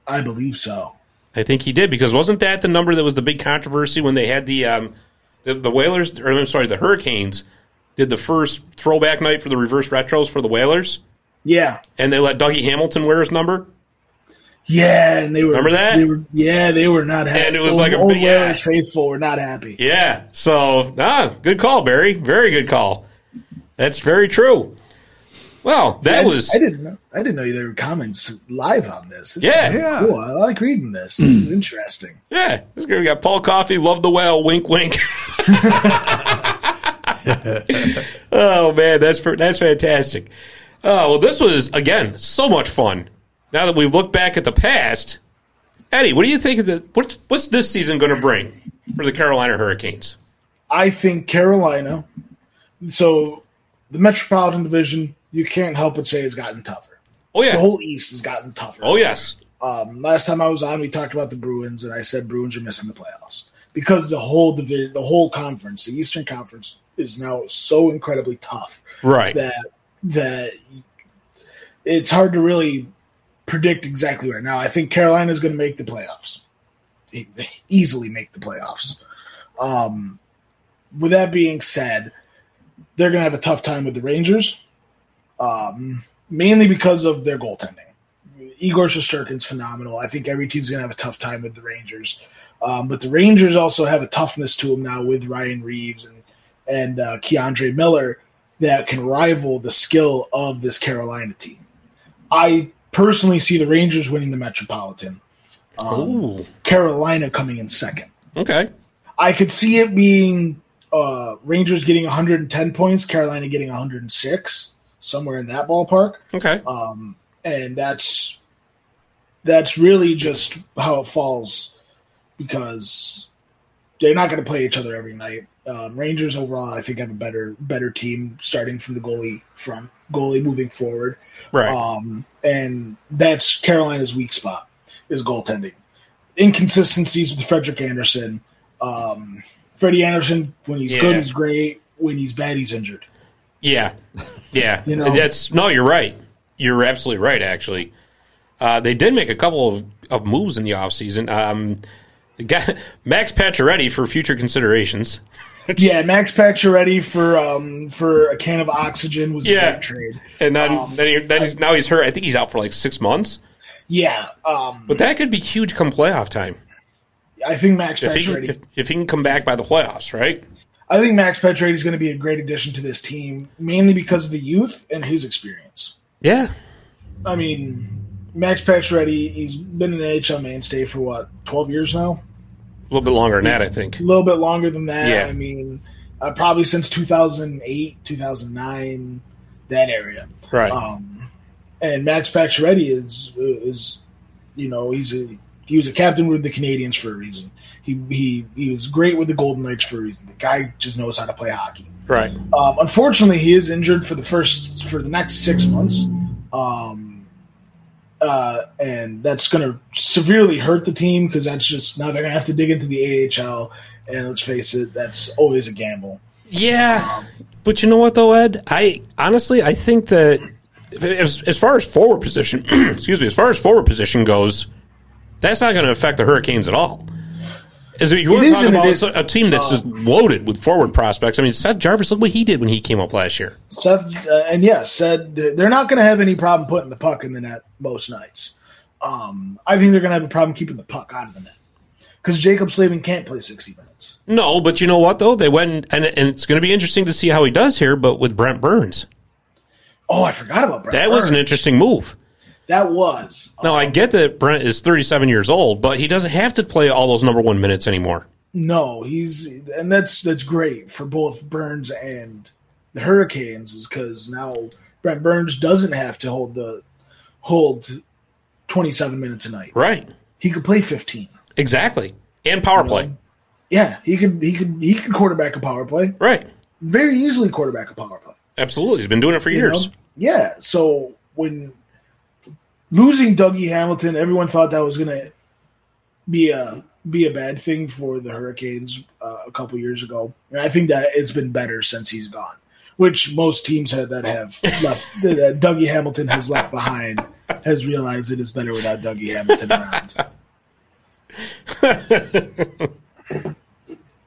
I believe so. I think he did because wasn't that the number that was the big controversy when they had the um, the, the Whalers or I'm sorry the Hurricanes did the first throwback night for the reverse retros for the Whalers Yeah, and they let Dougie Hamilton wear his number. yeah, and they were Remember that? They were, yeah, they were not happy. And it was old, like a old yeah. Faithful were not happy. Yeah. So, ah, good call, Barry. Very good call. That's very true. Well, that I, was I didn't know. I didn't know there were comments live on this. this Yeah. is Yeah. cool. I like reading this. This is interesting. yeah. This We got Paul Coffey. love the whale, wink, wink. oh man, that's for, that's fantastic. Oh well, this was again so much fun. Now that we've looked back at the past, Eddie, what do you think of the what's what's this season going to bring for the Carolina Hurricanes? I think Carolina. So the Metropolitan Division, you can't help but say has gotten tougher. Oh yeah. The whole East has gotten tougher. oh yes. Um, last time I was on, we talked about the Bruins, and I said Bruins are missing the playoffs because the whole division, the whole conference, the Eastern Conference, is now so incredibly tough Right. that that it's hard to really predict exactly right now. I think Carolina is going to make the playoffs, easily make the playoffs. Um, with that being said, they're going to have a tough time with the Rangers, um, mainly because of their goaltending. Igor Shesterkin's phenomenal. I think every team's going to have a tough time with the Rangers. Um, but the Rangers also have a toughness to them now with Ryan Reaves and and uh, K'Andre Miller that can rival the skill of this Carolina team. I personally see the Rangers winning the Metropolitan. Ooh. Carolina coming in second. Okay. I could see it being uh, Rangers getting 110 points, Carolina getting 106. somewhere in that ballpark. Okay. Um, and that's that's really just how it falls because they're not going to play each other every night. Um, Rangers overall, I think, have a better better team starting from the goalie from goalie moving forward, right. um, and that's Carolina's weak spot is goaltending. Inconsistencies with Frederik Andersen. Um, Freddie Andersen, when he's Yeah. good, he's great. When he's bad, he's injured. Yeah, yeah. You know? That's no. You're right. You're absolutely right. Actually, uh, they did make a couple of, of moves in the offseason. Um, guy, Max Pacioretty for future considerations. Yeah, Max Pacioretty for um, for a can of oxygen was Yeah. a great trade. And then, Um, then, he, then he's, now he's hurt. I think he's out for like six months. Yeah, um, But that could be huge come playoff time. I think Max If he, Pacioretty. if, if he can come back by the playoffs, right? I think Max Pacioretty is going to be a great addition to this team, mainly because of the youth and his experience. Yeah. I mean, Max Pacioretty, he's been an NHL mainstay for what twelve years now, A little bit longer than that, I think. a little bit longer than that. Yeah. I mean, uh, probably since two thousand eight, two thousand nine, that area. Right. Um, and Max Pacioretty is is you know he's a he was a captain with the Canadiens for a reason. He he he was great with the Golden Knights for a reason. The guy just knows how to play hockey. right. Um, unfortunately, he is injured for the first for the next six months, um, uh, and that's going to severely hurt the team because that's just now they're going to have to dig into the AHL. And let's face it, that's always a gamble. Yeah, but you know what though, Ed? I honestly I think that as as far as forward position, excuse me, as far as forward position goes, that's not going to affect the Hurricanes at all. Is it, you want It to is talk and it about is. a team that's just loaded with forward prospects? I mean, Seth Jarvis, look what he did when he came up last year. Seth uh, and yes, said they're they're not going to have any problem putting the puck in the net most nights. Um, I think they're going to have a problem keeping the puck out of the net because Jaccob Slavin can't play sixty minutes. No, but you know what though? They went and, and it's going to be interesting to see how he does here. But with Brent Burns, Oh, I forgot about Brett. that was an interesting move. That was Now I get that Brent is 37 years old, but he doesn't have to play all those number one minutes anymore. No, he's and that's that's great for both Burns and the Hurricanes, is because now Brent Burns doesn't have to hold the hold twenty seven minutes a night. Right. He could play fifteen. Exactly. And power play. Yeah, he could he could he could quarterback a power play Right. very easily. Quarterback a power play. Absolutely. He's been doing it for you years. know? Yeah. So when losing Dougie Hamilton, everyone thought that was going to be a be a bad thing for the Hurricanes uh, a couple years ago, and I think that it's been better since he's gone. Which most teams have that have left that Dougie Hamilton has left behind has realized it is better without Dougie Hamilton around.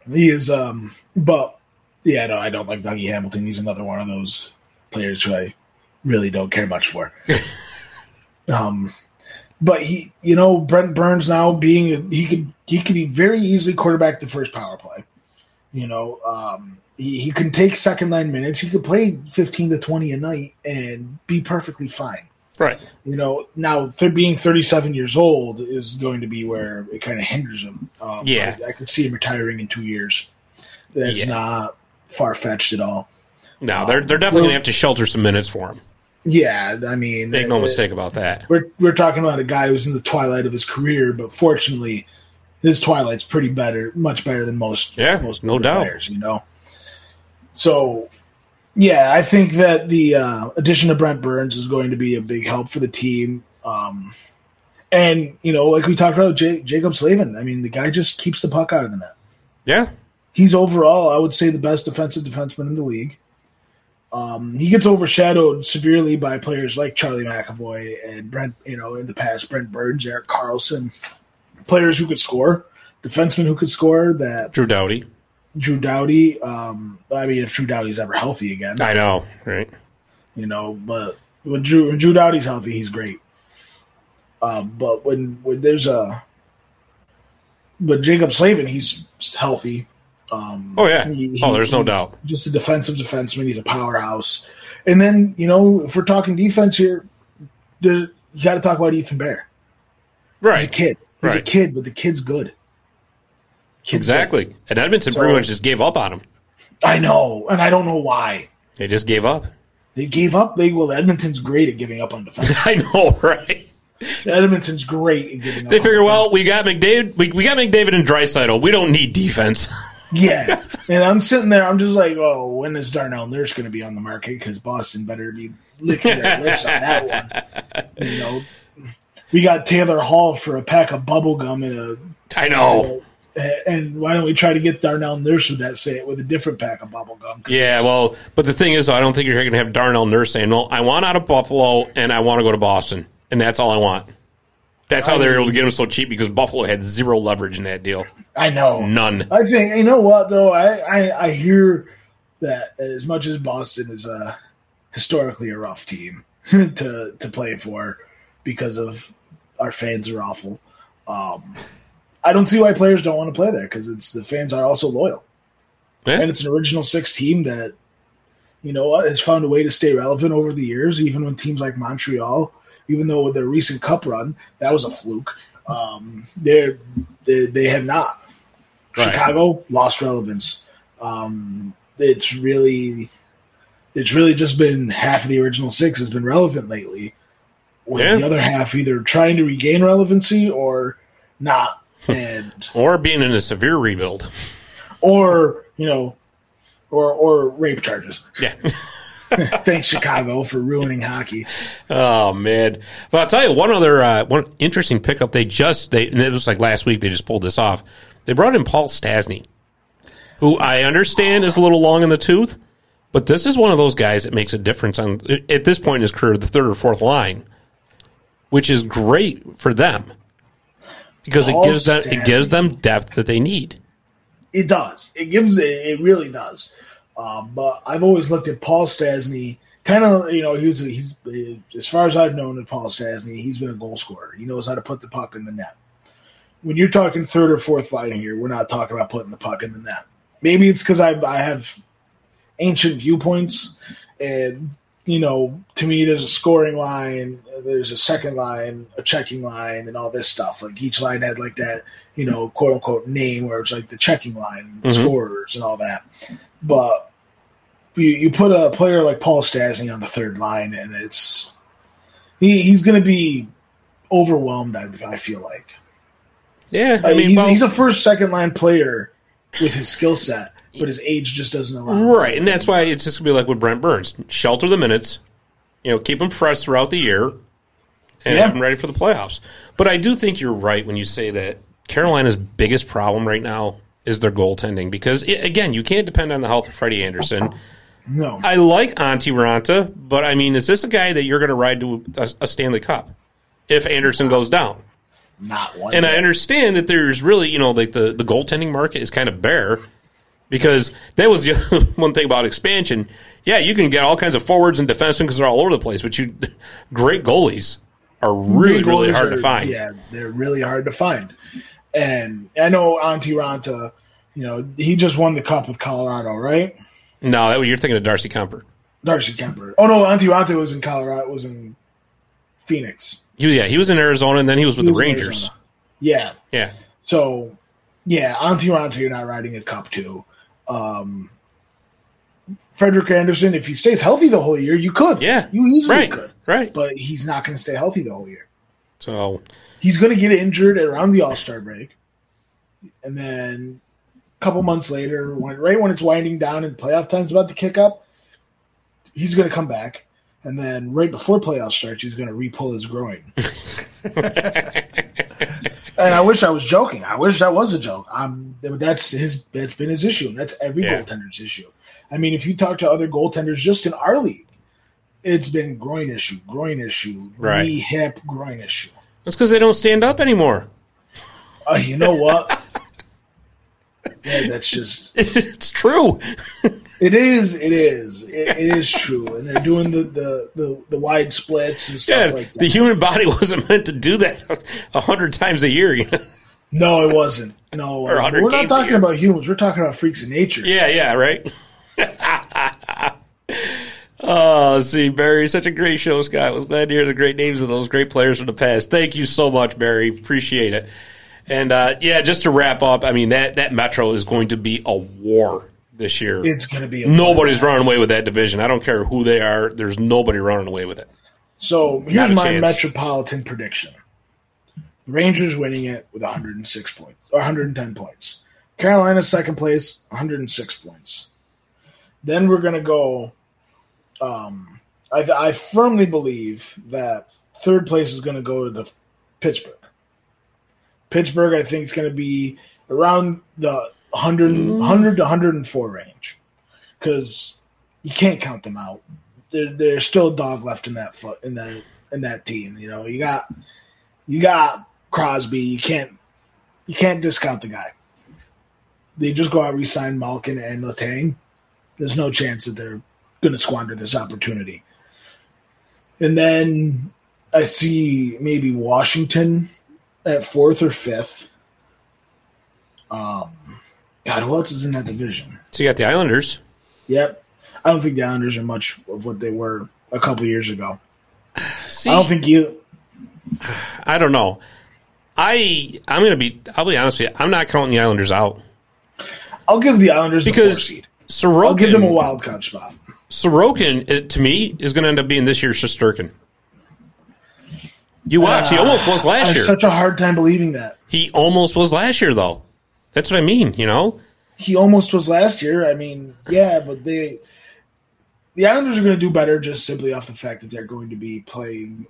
he is, um, but yeah, no, I don't like Dougie Hamilton. He's another one of those players who I really don't care much for. um, but he, you know, Brent Burns now being he could he could be very easily quarterback the first power play. You know, um, he he can take second line minutes. He could play fifteen to twenty a night and be perfectly fine. Right. You know, now th- being 37 years old is going to be where it kind of hinders him. Um, Yeah. I, I could see him retiring in two years. That's Yeah. not far fetched at all. No, they're they're definitely going to have to shelter some minutes for him. Yeah, I mean, Make no uh, mistake about that. We're we're talking about a guy who's in the twilight of his career, but fortunately, his twilight's pretty better, much better than most. Yeah, most no doubt. Players, you know. So, yeah, I think that the uh, addition of Brent Burns is going to be a big help for the team. Um, and you know, like we talked about J- Jaccob Slavin, I mean, the guy just keeps the puck out of the net. Yeah. He's overall, I would say, the best defensive defenseman in the league. Um, he gets overshadowed severely by players like Charlie McAvoy and Brent, you know, in the past, Brent Burns, Erik Karlsson, players who could score, defensemen who could score. That Drew Doughty. Drew Doughty. Um, I mean, if Drew Doughty's ever healthy again, I know. Right. you know, but when Drew when Drew Doughty's healthy, he's great. Um, but when when there's a but Jaccob Slavin, he's healthy. Um, Oh, yeah. he- Oh, there's no doubt. Just a defensive defenseman. He's a powerhouse. And then you know, if we're talking defense here, you got to talk about Ethan Bear. Right. He's a kid. He's a kid, but the kid's good. Kid's Exactly. And Edmonton So- pretty much just gave up on him. I know, and I don't know why. They just gave up. They gave up. They well, Edmonton's great at giving up on defense. I know, right? Edmonton's great at giving up. They figure, defense. well, we got McDavid, we, we got McDavid and Draisaitl. We don't need defense. Yeah, and I'm sitting there. I'm just like, oh, when is Darnell Nurse going to be on the market? Because Boston better be licking their lips on that one. You know, we got Taylor Hall for a pack of bubble gum and a. I know. And why don't we try to get Darnell Nurse with that? Say it with a different pack of bubble gum. Yeah, well, but the thing is, I don't think you're going to have Darnell Nurse saying, "No, I want out of Buffalo and I want to go to Boston, and that's all I want." That's how they were able to get him so cheap because Buffalo had zero leverage in that deal. I know None. I think you know what though. I, I I hear that as much as Boston is a historically a rough team to to play for because of our fans are awful. Um, I don't see why players don't want to play there because it's the fans are also loyal Yeah. and it's an original six team that you know what has found a way to stay relevant over the years, even when teams like Montreal, even though with their recent Cup run that was a fluke, um, they're, they they have not. Right. Chicago lost relevance. Um, it's really, it's really just been half of the original six has been relevant lately, with Yeah. the other half either trying to regain relevancy or not, and Or being in a severe rebuild. or you know, or or rape charges. Yeah. Thanks Chicago for ruining hockey. Oh man! But I'll tell you one other uh, one interesting pickup. They just they and it was like last week. They just pulled this off. They brought in Paul Stastny, who I understand is a little long in the tooth, but this is one of those guys that makes a difference on at this point in his career, the third or fourth line, which is great for them because Paul it gives them it gives them depth that they need. It does. It gives it. It really does. Um, but I've always looked at Paul Stastny. Kind of, you know, he's he's as far as I've known of Paul Stastny, he's been a goal scorer. He knows how to put the puck in the net. When you're talking third or fourth line here, we're not talking about putting the puck in the net. Maybe it's because I I have ancient viewpoints, and you know, to me, there's a scoring line, there's a second line, a checking line, and all this stuff. Like each line had like that, you know, quote unquote name where it's like the checking line, the mm-hmm. scorers, and all that. But you, you put a player like Paul Stastny on the third line, and it's he, he's going to be overwhelmed. I, I feel like Yeah, I I mean, he's, well- he's a first, second line player with his skill set, but his age just doesn't allow. Right, and that's why it's just gonna be like with Brent Burns: shelter the minutes, you know, keep them fresh throughout the year, and Yeah. have them ready for the playoffs. But I do think you're right when you say that Carolina's biggest problem right now is their goaltending because again, you can't depend on the health of Freddie Andersen. No, I like Antti Raanta, but I mean, is this a guy that you're going to ride to a, a Stanley Cup if Andersen goes down? not one. And I understand that there's really, you know, like the, the goaltending market is kind of bare because that was the one thing about expansion. Yeah, you can get all kinds of forwards and defensemen because they're all over the place, but you great goalies are really, really Goalies hard to find. Yeah, they're really hard to find. And I know Antti Raanta, you know, he just won the cup with Colorado, right? No, that, you're thinking of Darcy Kuemper. Darcy Kuemper. Oh no, Antti Raanta was in Colorado. Was in Phoenix. He was, yeah, he was in Arizona and then he was with He the was Rangers. Yeah. Yeah. So, yeah, Antti Raanta, you're not riding a cup too. Um, Frederik Andersen, if he stays healthy the whole year, you could. Yeah. you easily Right. could. Right. But he's not going to stay healthy the whole year. So, He's going to get injured around the All Star break, and then a couple months later, when, right when it's winding down and playoff time's about to kick up, he's going to come back. And then right before playoff starts, he's going to re-pull his groin. and I wish I was joking. I wish that was a joke. Um, that's his. That's been his issue. That's every Yeah. goaltender's issue. I mean, if you talk to other goaltenders just in our league, it's been groin issue, groin issue, Right. knee, hip, groin issue. that's because they don't stand up anymore. Uh, you know what? yeah, that's just it's true. it is. It is. It, it is true, and they're doing the, the, the, the wide splits and stuff Yeah, like that. the human body wasn't meant to do that a hundred times a year. you know? no, it wasn't. No, it wasn't. we're not talking about humans. We're talking about freaks of nature. Yeah, yeah, right. oh, see, Barry, such a great show, Scott. Was glad to hear the great names of those great players from the past. Thank you so much, Barry. Appreciate it. And uh, yeah, just to wrap up, I mean that that Metro is going to be a war this year. It's going to be a Nobody's running away with that division. I don't care who they are. There's nobody running away with it. So here's my chance. metropolitan prediction: Rangers winning it with 106 points or 110 points. Carolina second place, 106 points. Then we're going to go. Um, I, I firmly believe that third place is going to go to the Pittsburgh. Pittsburgh, I think, is going to be around the 100, 100 to 104 range because you can't count them out. There, there's still a dog left in that foot in that in that team. You know, you got you got Crosby. You can't you can't discount the guy. They just go out resign Malkin and Letang. There's no chance that they're going to squander this opportunity. And then I see maybe Washington at fourth or fifth. Um, God, who else is in that division? So you got the Islanders. Yep. I don't think the Islanders are much of what they were a couple years ago. See, I don't think you. I don't know. I I'm gonna be. I'll be honest with you. I'm not counting the Islanders out I'll give the Islanders the because seed. Sorokin. I'll give them a wild card spot. Sorokin, it, to me, is going to end up being this year's Shesterkin. You watch. he uh, almost was I last have year. such a hard time believing that. he almost was last year, though. That's what I mean. You know. He almost was last year. I mean, yeah, but they. The Islanders are going to do better just simply off the fact that they're going to be playing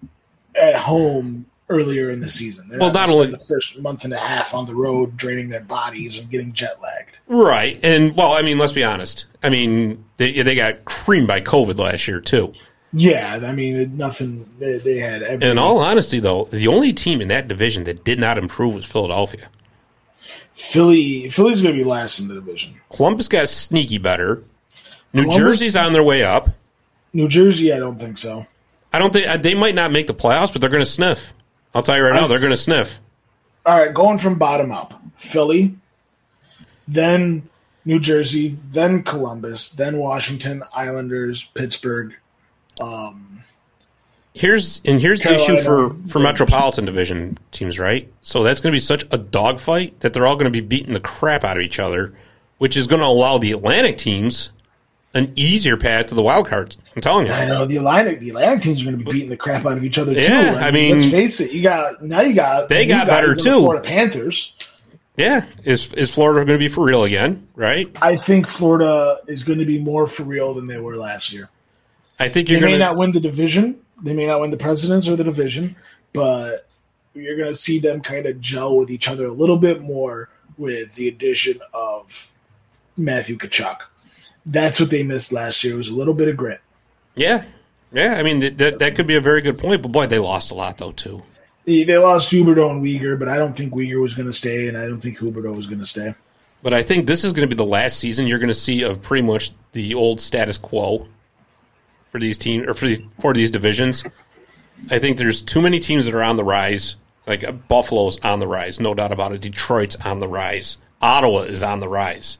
at home earlier in the season. They're Well, not not only- the first month and a half on the road, draining their bodies and getting jet lagged. Right. And well, I mean, let's be honest. I mean, they they got creamed by COVID last year too. Yeah, I mean, nothing. They, they had. In all honesty, though, the only team in that division that did not improve was Philadelphia. Philly, Philly's going to be last in the division. Columbus got sneaky better. New Columbus- Jersey's on their way up. New Jersey, I don't think so. I don't think uh, they might not make the playoffs, but they're going to sniff. I'll tell you right now, I've- they're going to sniff. All right, going from bottom up: Philly, then New Jersey, then Columbus, then Washington, Islanders, Pittsburgh. Here's and here's the issue for Carolina. for Metropolitan Division teams, right? So that's going to be such a dogfight that they're all going to be beating the crap out of each other, which is going to allow the Atlantic teams an easier path to the wild cards. I'm telling you. I know the Atlantic. The Atlantic teams are going to be beating the crap out of each other too. Yeah, I mean- let's face it. You got now. You got They got better, too. Florida Panthers. Yeah, is is Florida going to be for real again? Right? I think Florida is going to be more for real than they were last year. I think you're may going to. not win the division. They may not win the presidents or the division, but you're going to see them kind of gel with each other a little bit more with the addition of Matthew Tkachuk. That's what they missed last year. It Was a little bit of grit. Yeah, yeah. I mean that, that that could be a very good point, but boy, they lost a lot though too. They they lost Huberdeau and Weegar, but I don't think Weegar was going to stay, and I don't think Huberdeau was going to stay. But I think this is going to be the last season you're going to see of pretty much the old status quo for these teams or for these, for these divisions. I think there's too many teams that are on the rise. Like uh, Buffalo's on the rise, no doubt about it. Detroit's on the rise. Ottawa is on the rise.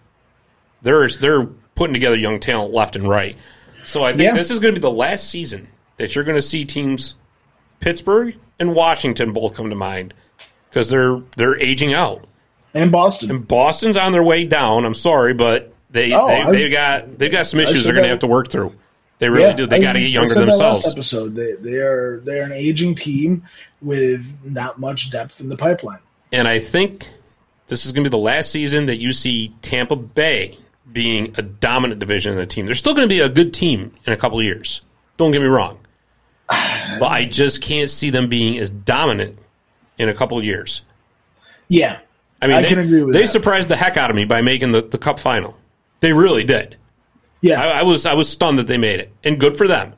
They're they're putting together young talent left and right. So I think Yeah. this is going to be the last season that you're going to see teams Pittsburgh and Washington both come to mind because they're they're aging out. And Boston. And Boston's on their way down. I'm sorry, but they Oh, they they've got they've got some issues they're going to have to work through. They really Yeah, do. They got to get I younger themselves. Last episode, they they are they are an aging team with not much depth in the pipeline. And I think this is going to be the last season that you see Tampa Bay being a dominant division in the team. They're still going to be a good team in a couple of years. Don't get me wrong. But I just can't see them being as dominant in a couple of years. Yeah, I mean, I they, can agree with they that. surprised the heck out of me by making the, the cup final. They really did. Yeah. I, I was I was stunned that they made it, and good for them.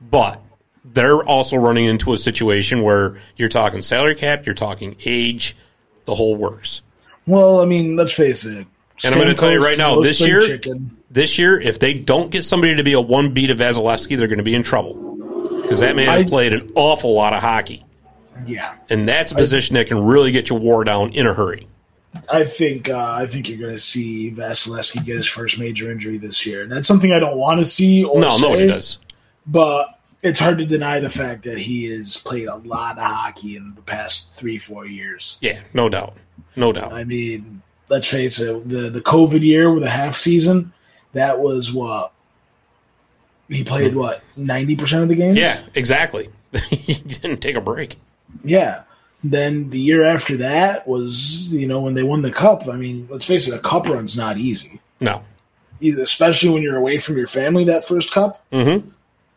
But they're also running into a situation where you're talking salary cap, you're talking age, the whole works. well, I mean, let's face it. And I'm going to tell you right now, this year, chicken. this year, if they don't get somebody to be a one B to Vasilevskiy, they're going to be in trouble because that man has played an awful lot of hockey, yeah, and that's a position that can really get you wore down in a hurry. I think uh, I think you're going to see Vasilevskiy get his first major injury this year, and that's something I don't want to see. Or No, say, nobody does. But it's hard to deny the fact that he has played a lot of hockey in the past three, four years. Yeah, no doubt, no doubt. I mean, let's face it, the the COVID year with a half season, that was what he played. What ninety percent of the games? Yeah, exactly. he didn't take a break. Yeah. Then the year after that was, you know, when they won the cup. I mean, let's face it, a cup run's not easy. No. Either, especially when you're away from your family that first cup. Mm-hmm.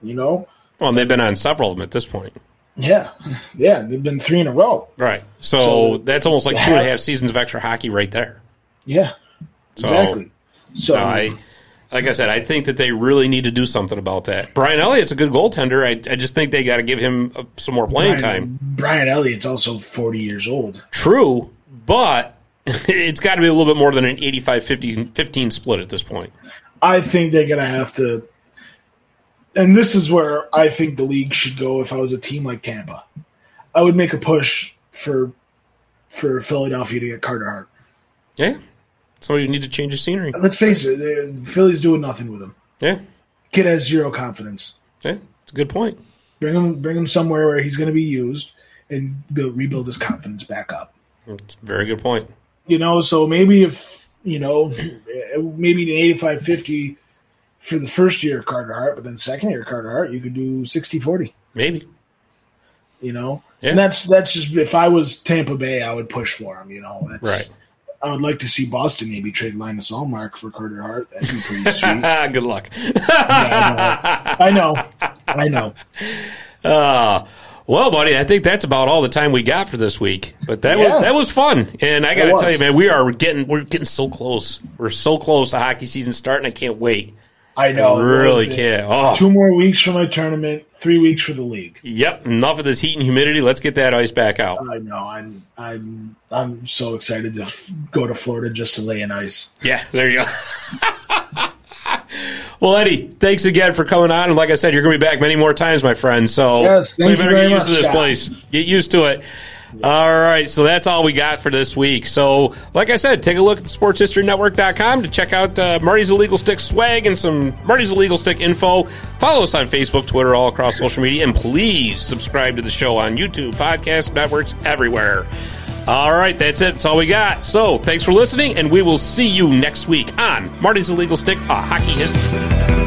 You know? Well, and they've been on several of them at this point. Yeah. Yeah. They've been three in a row. Right. So, So- that's almost like two and a half seasons of extra hockey right there. Yeah. So- exactly. So I, like I said, I think that they really need to do something about that. Brian Elliott's a good goaltender. I, I just think they got to give him uh, some more playing Brian, time. Brian Elliott's also 40 years old. True, but it's got to be a little bit more than an 85 15, 15 split at this point. I think they're going to have to. And this is where I think the league should go if I was a team like Tampa. I would make a push for for Philadelphia to get Carter Hart. Yeah. Somebody need to change the scenery. Let's face it, uh, Philly's doing nothing with him. Yeah. Kid has zero confidence. Yeah. It's a good point. Bring him, bring him somewhere where he's going to be used and build, rebuild his confidence back up. It's a very good point. You know, so maybe if you know, maybe an eighty-five fifty for the first year of Carter Hart, but then second year of Carter Hart, you could do 60-40, Maybe. You know, Yeah. and that's that's just if I was Tampa Bay, I would push for him. You know, that's, Right. I would like to see Boston maybe trade Linus Ullmark for Carter Hart. That'd be pretty sweet. good luck. I know, I know. Uh, well, buddy, I think that's about all the time we got for this week. But that Yeah. was that was fun, and I got to tell you, man, we are getting we're getting so close. We're so close to hockey season starting. I can't wait. I know. I really What is it? can't. Oh, Two more weeks for my tournament. Three weeks for the league. yep. Enough of this heat and humidity. Let's get that ice back out. I know. I'm I'm I'm so excited to f- go to Florida just to lay in ice. Yeah, there you go. well, Eddie, thanks again for coming on. And like I said, you're going to be back many more times, my friend. So, Yes, so you better very get used much, to this Scott. place. Get used to it. All right, so that's all we got for this week. So, like I said, take a look at the sportshistorynetwork.com to check out uh, Marty's Illegal Stick swag and some Marty's Illegal Stick info. Follow us on Facebook, Twitter, all across social media, and please subscribe to the show on YouTube, podcast networks, everywhere. All right, that's it. That's all we got. So, thanks for listening, and we will see you next week on Marty's Illegal Stick, a hockey history.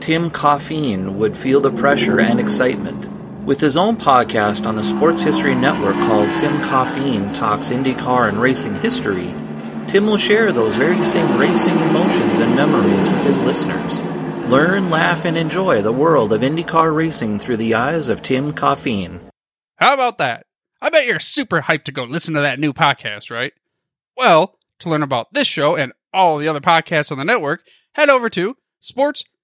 Tim Coffeen would feel the pressure and excitement. With his own podcast on the Sports History Network called Tim Coffeen Talks IndyCar and Racing History, Tim will share those very same racing emotions and memories with his listeners. Learn, laugh, and enjoy the world of IndyCar racing through the eyes of Tim Coffeen. How about that? I bet you're super hyped to go listen to that new podcast, right? Well, to learn about this show and all the other podcasts on the network, head over to